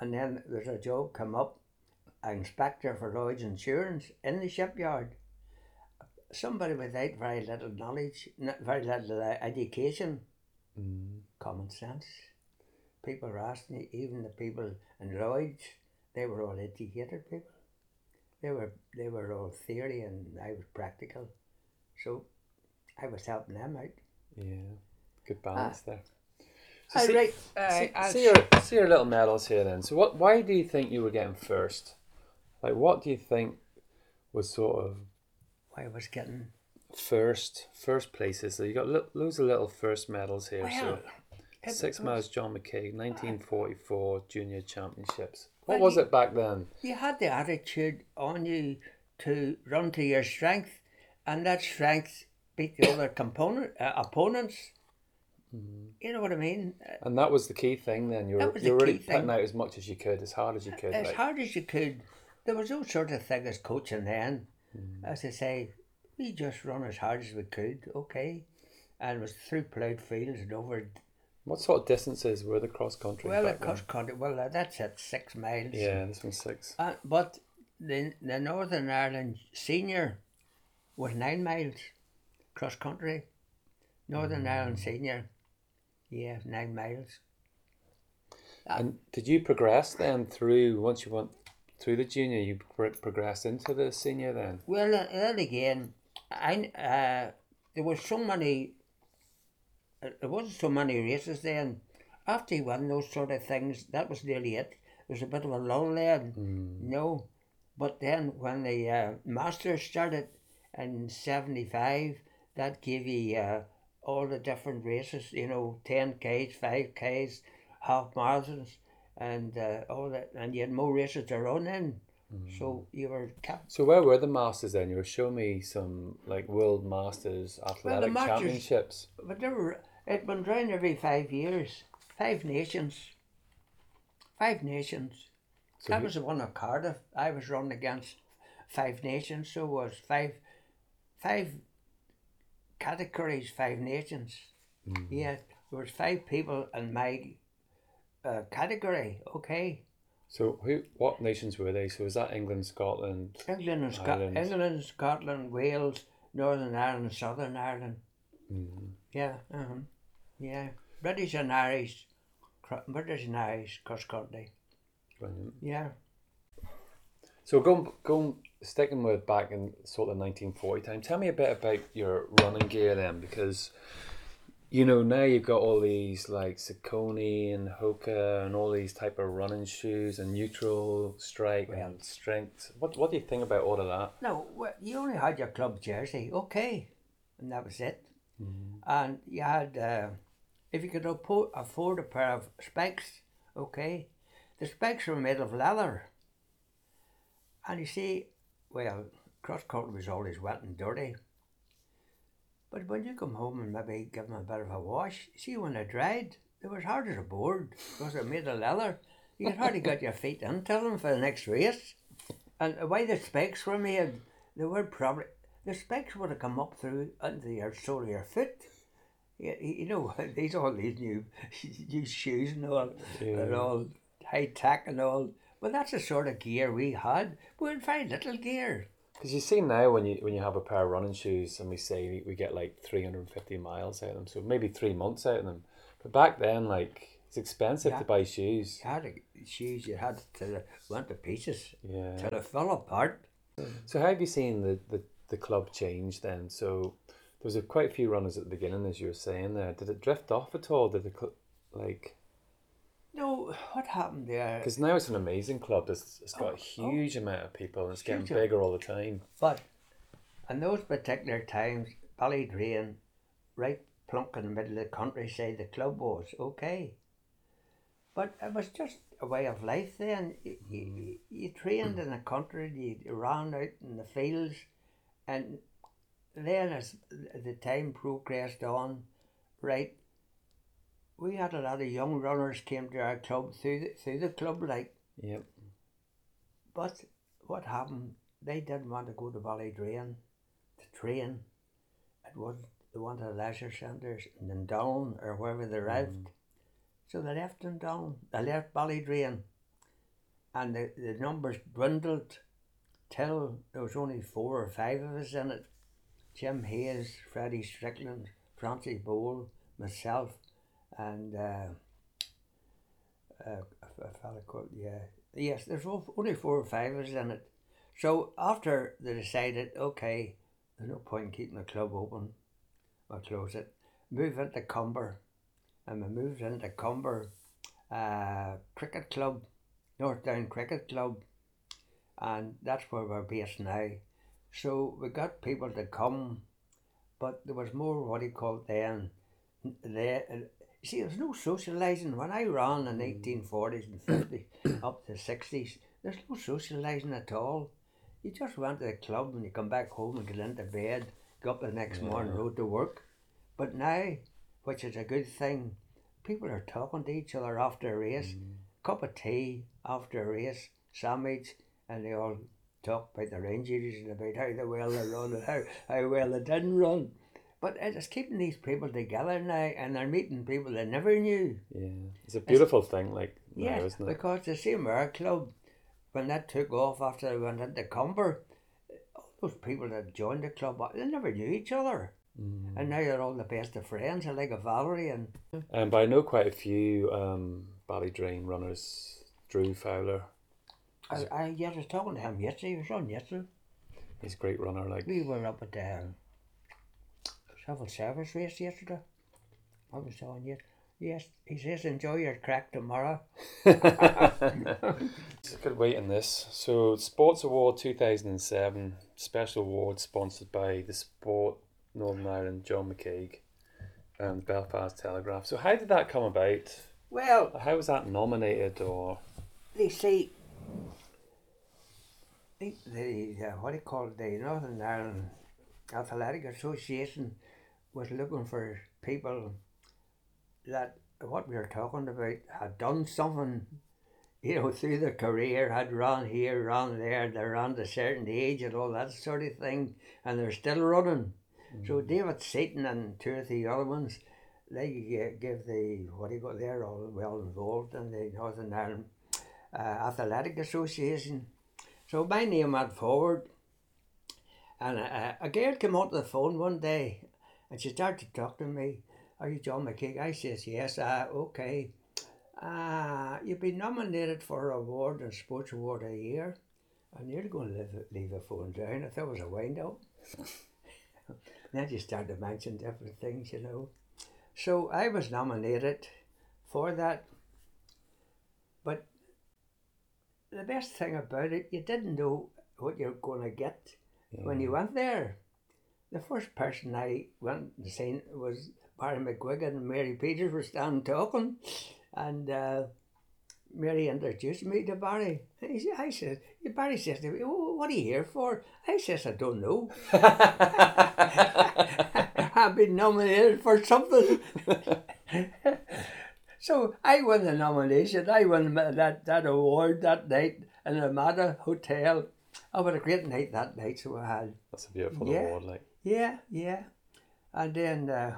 And then there's a job come up, inspector for Lloyd's Insurance in the shipyard. somebody without very little knowledge, not very little uh, education, Mm. common sense. People were asking even the people in Lloyd's, they were all educated people. They were they were all theory and I was practical. So I was helping them out. Yeah, good balance there. So I see, write, see, I, see your see your little medals here then. So what? Why do you think you were getting first? Like, what do you think was sort of Why I was getting first first places? So you got lo- loads of little first medals here. well, so six was- miles, John McKeag, nineteen forty four Junior Championships. What Well, was you- it back then? You had the attitude on you to run to your strength, and that strength beat the other component uh, opponents. You know what I mean? Uh, And that was the key thing. Then you were you the were really putting thing. out as much as you could, as hard as you could. as hard as you could. There was no sort of thing as coaching then. Mm. As I say, we just run as hard as we could, okay? And it was through ploughed fields and over. What sort of distances were the cross country? Well, it cost country. Well, uh, that's at six miles. Yeah, this one's six. Uh, but the the Northern Ireland senior was nine miles cross country. Northern Ireland senior, yeah, nine miles. And did you progress then through once you went through the junior? You pro- progressed into the senior then. Well, uh, then again, I uh, there was so many. uh, There wasn't so many races then. After he won those sort of things, that was nearly it. There was a bit of a lull then. No, but then when the uh, Masters started in '75, that gave you uh, all the different races. You know, ten k's, five k's, half marathons, and uh, all that. And you had more races to run in. So you were kept So where were the masters then? You were showing me some like world masters athletic Masters- championships. But they were, it'd been round every five years. Five nations. Five nations. So that who- was the one at Cardiff. I was running against five nations, so was five five categories, five nations. Mm-hmm. Yeah, there was five people in my uh, category, okay. So who? What nations were they? So was that England, Scotland? England and Scotland, England, Scotland, Wales, Northern Ireland, Southern Ireland. Mm. Yeah, uh-huh. yeah. British and Irish, British and Irish cross country. Brilliant. Yeah. So going going sticking with back in sort of nineteen forty time. Tell me a bit about your running gear then, because you know now you've got all these like Saucony and Hoka and all these type of running shoes and neutral strike and strength. What what do you think about all of that? No, well, you only had your club jersey, okay, and that was it. And you had, uh, if you could afford a pair of specs, okay, the specs were made of leather. And you see, well, cross country was always wet and dirty. But when you come home and maybe give them a bit of a wash, see when they dried, they were as hard as a board because they're made of leather. You could hardly get your feet into them for the next race. And the way the specs were made, they were probably the specs would have come up through into your sole of your foot. You, you know, these all these new new shoes and all, and Yeah. all high tech and all. Well, that's the sort of gear we had. We had very little gear. Because you see now when you when you have a pair of running shoes and we say we, get like three hundred and fifty miles out of them, so maybe three months out of them. But back then, like it's expensive Yeah. to buy shoes. You had shoes you had to went to pieces Yeah. till they fell apart. So how have you seen the, the, the club change then? So there was a, quite a few runners at the beginning, as you were saying there. Did it drift off at all? Did it cl- like No, what happened there? because now it's an amazing club. It's, it's got Oh, a huge amount of people and it's getting Huge. bigger all the time. But in those particular times, Ballydrain, right plunk in the middle of the countryside, the club was okay. But it was just a way of life then. You, you, you trained in the country, you ran out in the fields, and then as the time progressed on, right, we had a lot of young runners came to our club through the, through the club, like, Yep. but what happened? They didn't want to go to Ballydrain to train. It was they wanted leisure centres in Down or wherever they mm-hmm. lived. So they left them down. They left Ballydrain. And the, the numbers dwindled till there was only four or five of us in it. Jim Hayes, Freddie Strickland, Francie Bowl, myself, and uh, uh, a, a fella called, yeah. Yes, there's only four or five of us in it. So after they decided, okay, there's no point in keeping the club open, we'll close it. Move into Comber. And we moved into Comber uh, Cricket Club, North Down Cricket Club. And that's where we're based now. So we got people to come, but there was more what he called then. There, see, there was no socialising. When I ran in the 1840s and 50s up to the 60s, there's no socialising at all. You just went to the club and you come back home and get into bed, go up the next morning, Yeah. road to work. But now, which is a good thing, people are talking to each other after a race, mm. cup of tea after a race, sandwich, and they all talk about their injuries and about how the well they run and how, how well they didn't run. But it's keeping these people together now and they're meeting people they never knew. Yeah, it's a beautiful thing, like now, Yes, isn't it? because the same our club, when that took off after they went into Comber, all those people that joined the club, they never knew each other. Mm. And now they're all the best of friends, I like a Valerie and Um, but I know quite a few um, Ballydrain runners. Drew Fowler, I, I, yes, I was talking to him yesterday, he was on yesterday. he's a great runner. Like, We were up at the civil service race yesterday. I was telling you. Yes, he says enjoy your crack tomorrow. It's a good weight in this. So, Sports Award 2007, special award sponsored by the Sport Northern Ireland, John McKeag, and Belfast Telegraph. So, how did that come about? Well, How was that nominated? Or they say the, the uh, what do you call it, the Northern Ireland Athletic Association was looking for people that what we were talking about had done something, you know, through their career, had run here, run there, they ran to a certain age and all that sort of thing, and they're still running. So David Seaton and two or three other ones, they gi- give the what do you got? They're all well involved in the Northern Ireland uh, Athletic Association. So my name went forward, and a, a girl came onto the phone one day, and she started to talk to me. Are you John McKeag? I says yes. Uh, okay. Uh, you've been nominated for an award and sports award a year. I'm nearly going to leave, leave the phone down. I thought it was a wind up. then she started to mention different things, you know. So I was nominated for that. But the best thing about it, you didn't know what you're going to get when you went there. The first person I went and seen was Barry McGuigan and Mary Peters were standing talking, and uh, Mary introduced me to Barry. And he said, I said, Barry says to me, "Oh, what are you here for? I says, I don't know. I've been nominated for something. so I won the nomination. I won that, that award that night in the Mata Hotel. I had a great night that night, so I had. that's a beautiful Yeah. award. Like, Yeah, yeah. And then uh,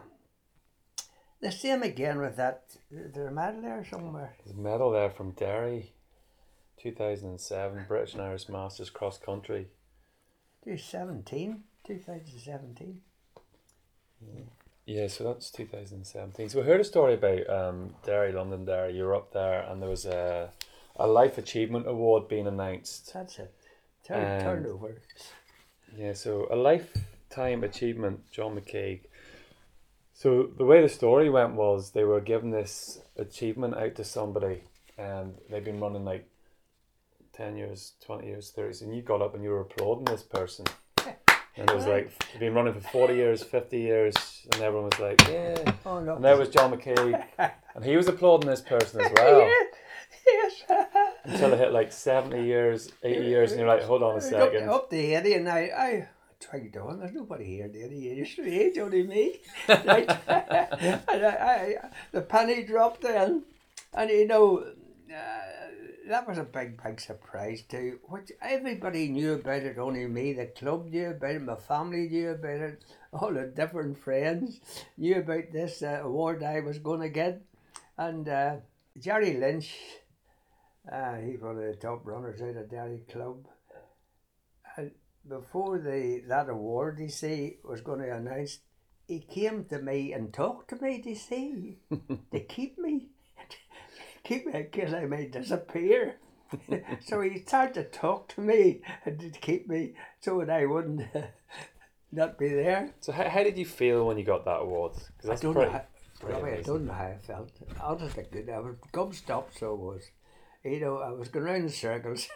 the same again with that. There's a medal there somewhere. there's a medal there from Derry, 2007 British and Irish Masters Cross Country. 2017. 2017. Yeah, so that's 2017. So we heard a story about um, Derry, London Derry. You were up there, and there was a a life achievement award being announced. That's it. Turn, And- turnover. Yeah, so a lifetime achievement, John McKeag. So the way the story went was they were giving this achievement out to somebody, and they've been running like ten years, twenty years, thirty. years, and you got up and you were applauding this person, and it was like they've been running for forty years, fifty years, and everyone was like, yeah. Oh, no. And there was John McKeag, and he was applauding this person as well yes. until it hit like seventy years, eighty years, and you're like, hold on a Up, second. up to 80 and I, I tried doing? There's nobody here at 80 years of age, only me. Right? and I, I, the penny dropped in. And you know, uh, that was a big, big surprise too. Which everybody knew about it, only me. The club knew about it, my family knew about it, all the different friends knew about this uh, award I was going to get. And uh, Jerry Lynch, uh, he's one of the top runners out of Derry Club. And before the that award, you see, was going to announce, he came to me and talked to me. You see? to keep me, keep me in case I may disappear. so he started to talk to me and to keep me so that I wouldn't not be there. So how, how did you feel when you got that award? Because that's I don't pretty. know. How, pretty Robbie, I don't know how I felt. Honestly, good. I was gummed up, so was. You know, I was going round in circles.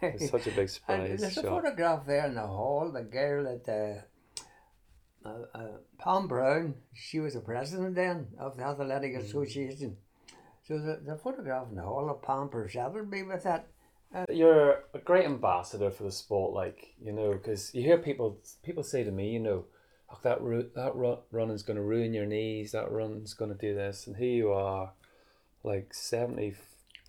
It's such a big And surprise. there's a photograph there in the hall. The girl at the uh, uh, Pam Brown. She was the president then of the Athletic Mm. Association. So the, the photograph in the hall of Pam presented be with that. You're a great ambassador for the sport, like you know, because you hear people people say to me, you know, oh, that ru- that run, running's going to ruin your knees. That run's going to do this, and here you are, like seventy.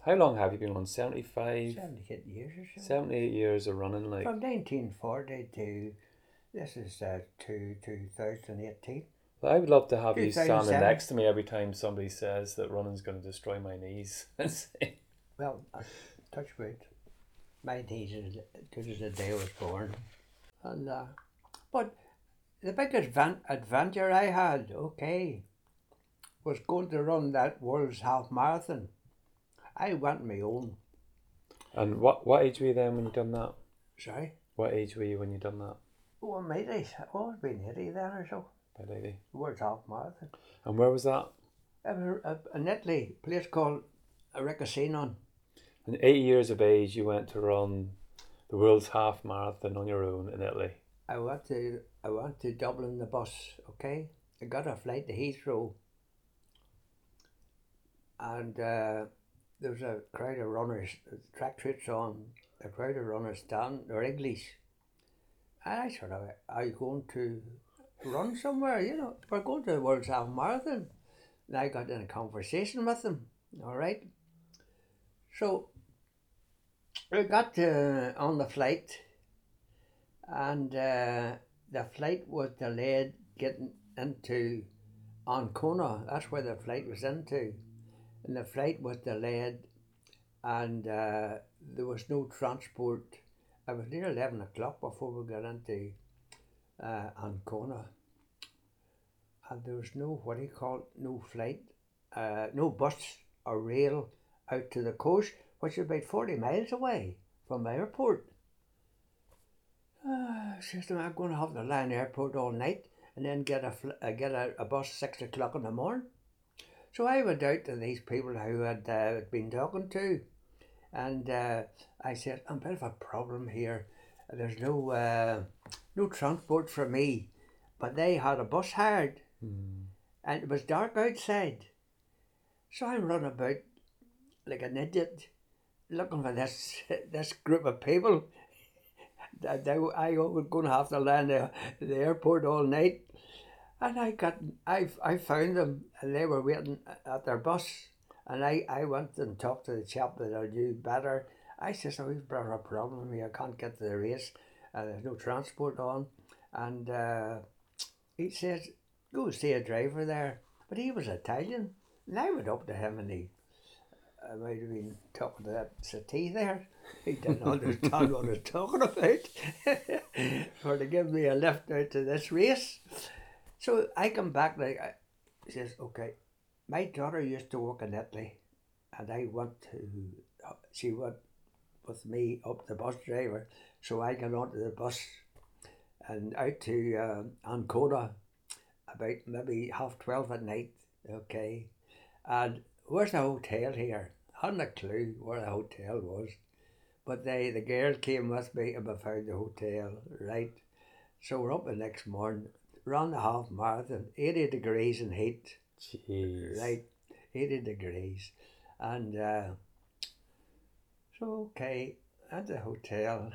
How long have you been on? 75, 78 years or so. 78 years of running. Like From 1940 to this is uh, to 2018. I would love to have you standing next to me every time somebody says that running's going to destroy my knees. Well, uh, touch wood. My knees is as good as the day I was born. And uh, but the big advan- adventure I had, okay, was going to run that world's half marathon. I went my own. and what what age were you then when you done that? Sorry. What age were you when you done that? Oh, I'm 80. Oh, I've been 80 then or so. About eighty. World's half marathon. And where was that? In, in Italy, a place called Ricasino. In eight years of age, you went to run the world's half marathon on your own in Italy. I went to I went to Dublin the bus, okay? I got a flight to Heathrow and uh, there was a crowd of runners, track suits on, a crowd of runners down, they're English. And I sort of, are you going to run somewhere? You know, we're going to the World's Half Marathon. And I got in a conversation with them, all right? So we got uh, on the flight and uh, the flight was delayed getting into Ancona. That's where the flight was into, and the flight was delayed, and uh, there was no transport. It was near eleven o'clock before we got into uh, Ancona, and there was no what do you call it, no flight, uh, no bus or rail out to the coast, which is about forty miles away from the airport. Uh, system, I'm going to have to lie in the airport all night and then get a fl- uh, get a, a bus six o'clock in the morning. So I went out to these people who had uh, been talking to, and uh, I said, "I'm a bit of a problem here. There's no uh, no transport for me, but they had a bus hired, and it was dark outside. So I'm running about like an idiot, looking for this this group of people." that I, I was going to have to land the, the airport all night. And I got, I, I found them and they were waiting at their bus. And I, I went and talked to the chap that I knew better. I says, oh, we've got a problem here. I can't get to the race. Uh, there's no transport on. And uh, he says, go see a driver there. But he was Italian. And I went up to him and he, I might have been talking to that settee there. He didn't understand what I was talking about. For to give me a lift out to this race. So I come back like I says, Okay, my daughter used to work in Italy and I went to she went with me up the bus driver. So I got onto the bus and out to um, Ancona about maybe half twelve at night. Okay. And where's the hotel here? I hadn't a clue where the hotel was. But they the girl came with me and we found the hotel, right? So we're up the next morning, ran the half marathon, 80 degrees in heat, Jeez. right? 80 degrees. And uh, so, okay, at the hotel,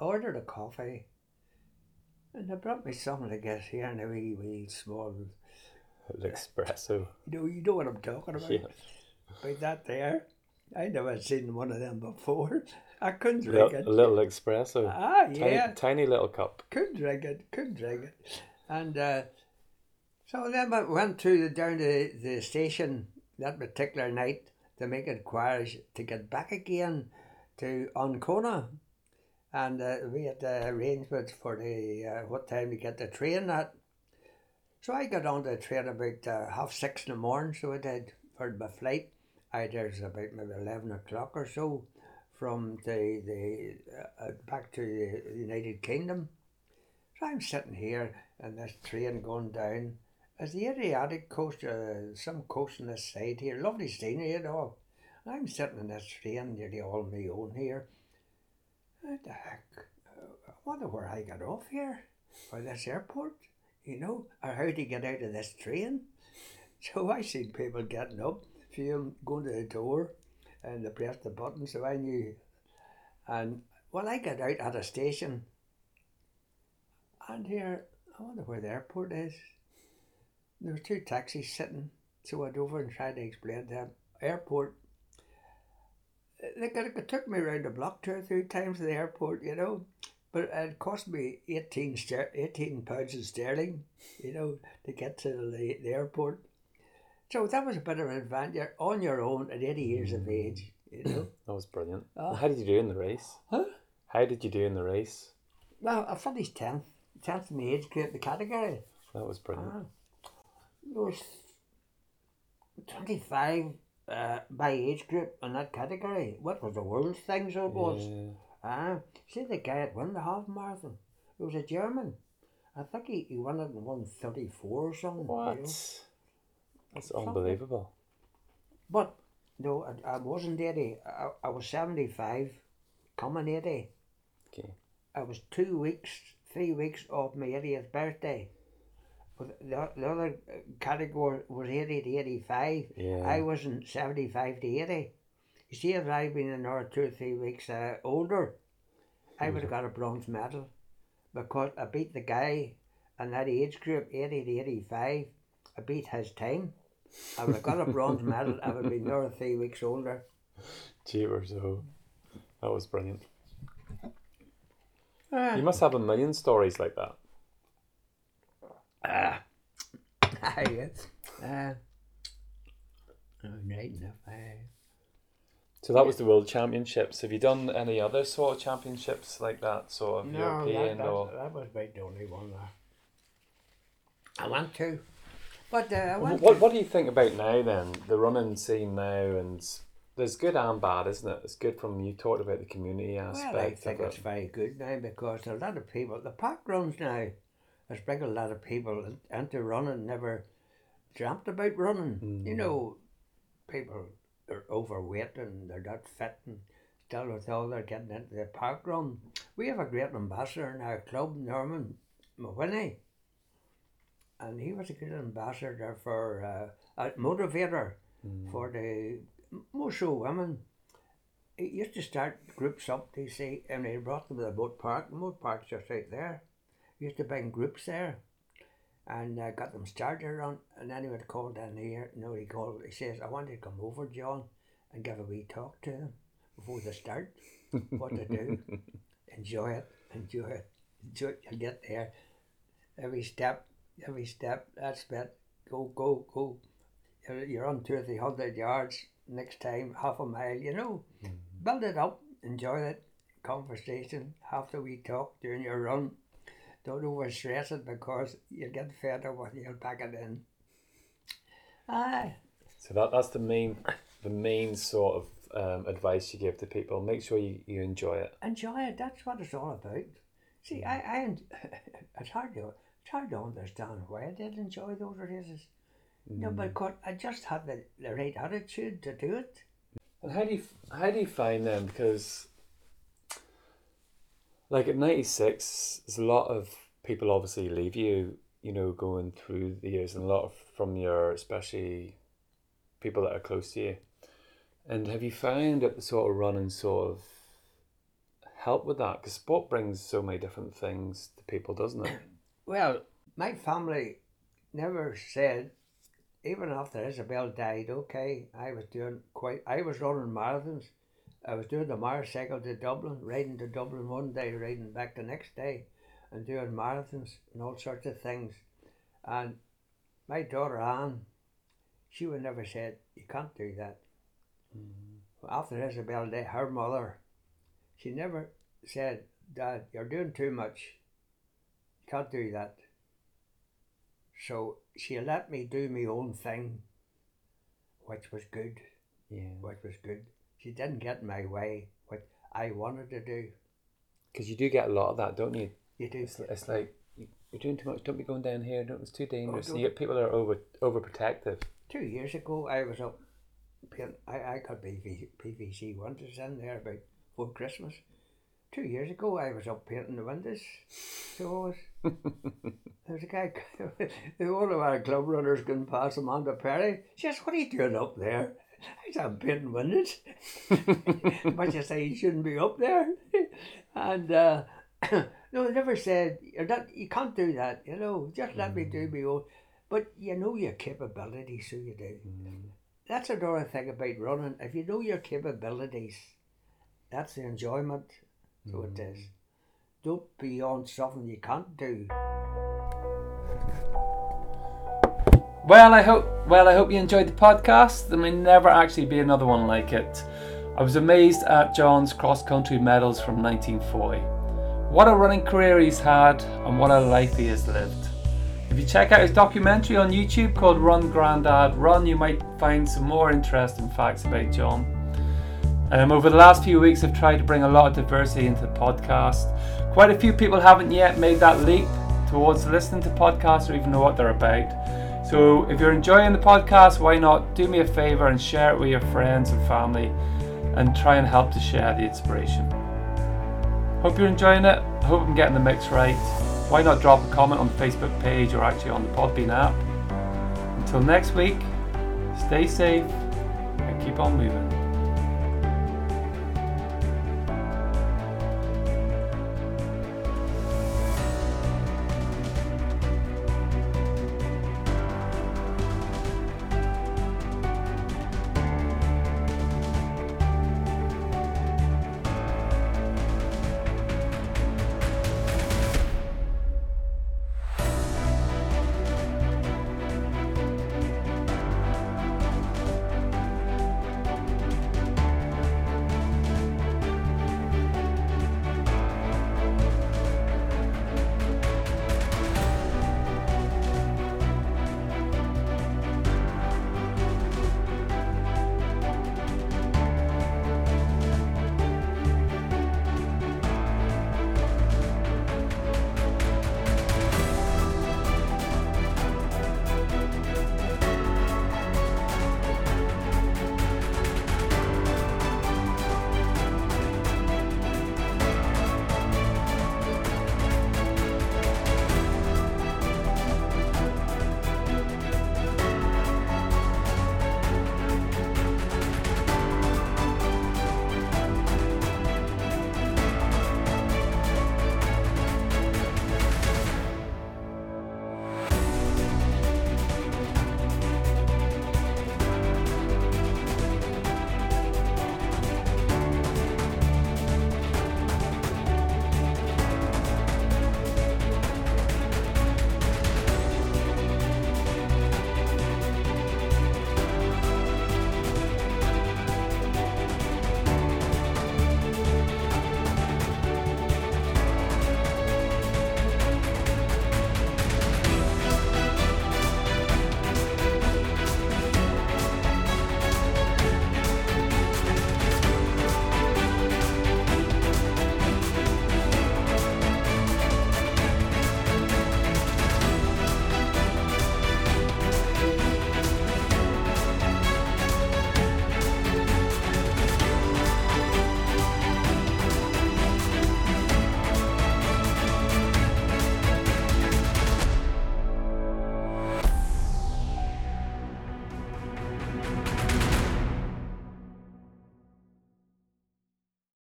I ordered a coffee. And they brought me something to get here in a wee, wee small, espresso. you know, you know what I'm talking about. Yeah. About that there. I never seen one of them before. I couldn't drink Little, it. a little espresso. Ah, tiny, yeah. tiny little cup. couldn't drink it, couldn't drink it. And uh, so then I went to the, down to the station that particular night to make inquiries to get back again to Ancona. and uh, we had the arrangements for the uh, what time to get the train at. So I got on the train about uh, half six in the morning, so I did for my flight. I there's about maybe eleven o'clock or so from the the uh, uh, back to the United Kingdom. So I'm sitting here and this train going down. As the Adriatic coast, uh, some coast on this side here, lovely scenery and all. I'm sitting in this train nearly all my own here. What the heck? I wonder where I got off here, or this airport, you know, or how to get out of this train. So I seen people getting up, few going to the door, and they pressed the button, so I knew. And well, I got out at a station, and here, I wonder where the airport is. There were two taxis sitting, so I went over and tried to explain to them. Airport. They took me around the block two or three times to the airport, you know, but it cost me 18, ster- 18 pounds in sterling, you know, to get to the, the airport. So that was a bit of an adventure on your own at 80 years of age, you know. That was brilliant. Oh. How did you do in the race? Huh? How did you do in the race? Well, I finished 10th, 10th in my age group, the category. That was brilliant. Ah. There was 25 uh, by age group in that category. What was the world's thing, so it was. Yeah. Ah, see the guy that won the half marathon? It was a German. I think he, he won it in 134 or something. you What? know. That's unbelievable. But no, I, I wasn't 80. I, I was 75, coming 80. Okay. I was two weeks, three weeks of my 80th birthday. But the, the other category was 80 to 85. Yeah. I wasn't 75 to 80. You see, if I'd been another two or three weeks uh, older, I would have got a bronze medal because I beat the guy in that age group, 80 to 85. I beat his time. I would have got a bronze medal. I would have been another three weeks older. Jeepers, so. That was brilliant. Ah, You must have a million stories like that. ah, yeah. Uh, I'm right enough. Uh, So that was the World Championships. Have you done any other sort of championships like that, sort of No, European that, that, or? that was about the only one there. I want to, but uh, I want What to. What do you think about now then? The running scene now, and there's good and bad, isn't it? It's good from you talked about the community aspect. Well, I think it's it. very good now because a lot of people, the park runs now, has brought a lot of people into running, never dreamt about running. You know, people are overweight and they're not fit and still with all they're getting into the park run. We have a great ambassador in our club, Norman Mahoney. And he was a good ambassador for uh, a motivator for the more so women. He used to start groups up, they say, and he brought them to the boat park. The boat park's just right there. He used to bring groups there and uh, got them started around. And then he would call down here. No, he called, he says, I want you to come over, John, and give a wee talk to them before they start, what to do. Enjoy it, enjoy it, enjoy it. You'll get there. Every step, every step, that's it. Go, go, go. You're, you're on two or three hundred yards next time, half a mile, you know. Build it up, enjoy it. Conversation, have the wee talk during your run. Don't overstress it because you'll get fed up when you'll pack it in. Aye. So that that's the main the main sort of um, advice you give to people. Make sure you, you enjoy it. enjoy it. That's what it's all about. See, I, I, en- it's hard to, it's hard to understand why I did enjoy those races. No, but mm. 'cause I just had the, the right attitude to do it. And how do you how do you find them? Because like at ninety six, there's a lot of people obviously leave you. You know, going through the years, and a lot of from your especially people that are close to you. And have you found that the sort of running sort of help with that? Because sport brings so many different things to people, doesn't it? Well, my family never said, even after Isabel died, okay, I was doing quite, I was running marathons. I was doing the motorcycle to Dublin, riding to Dublin one day, riding back the next day, and doing marathons and all sorts of things. And my daughter Anne, she would never said, you can't do that. Mm-hmm. After Isabel died, her mother, she never said, Dad, you're doing too much. You can't do that. So she let me do my own thing, which was good, Yeah. which was good. She didn't get in my way, what I wanted to do. Because you do get a lot of that, don't you? You do. It's, it's like you- you're doing too much. Don't be going down here. Don't, it's too dangerous. don't- you get people that are over overprotective. Two years ago, I was up. I, I got PV, PVC windows in there about for Christmas. Two years ago, I was up painting the windows. So I was. There was a guy, one of our club runners going past Amanda Perry. She says, What are you doing up there? I said, I'm painting windows. but you say you shouldn't be up there. And uh, no, I never said, not, you can't do that, you know, just let me do my own. But you know your capabilities, so you do. That's another thing about running. If you know your capabilities, that's the enjoyment. So it is. Don't be on something you can't do. Well, I hope well I hope you enjoyed the podcast. There may never actually be another one like it. I was amazed at John's cross country medals from 1940. What a running career he's had and what a life he has lived. If you check out his documentary on YouTube called Run Grandad Run, you might find some more interesting facts about John. Um, over the last few weeks, I've tried to bring a lot of diversity into the podcast. Quite a few people haven't yet made that leap towards listening to podcasts or even know what they're about. So if you're enjoying the podcast, why not do me a favor and share it with your friends and family and try and help to share the inspiration. Hope you're enjoying it. Hope I'm getting the mix right. Why not drop a comment on the Facebook page or actually on the Podbean app? Until next week, stay safe and keep on moving.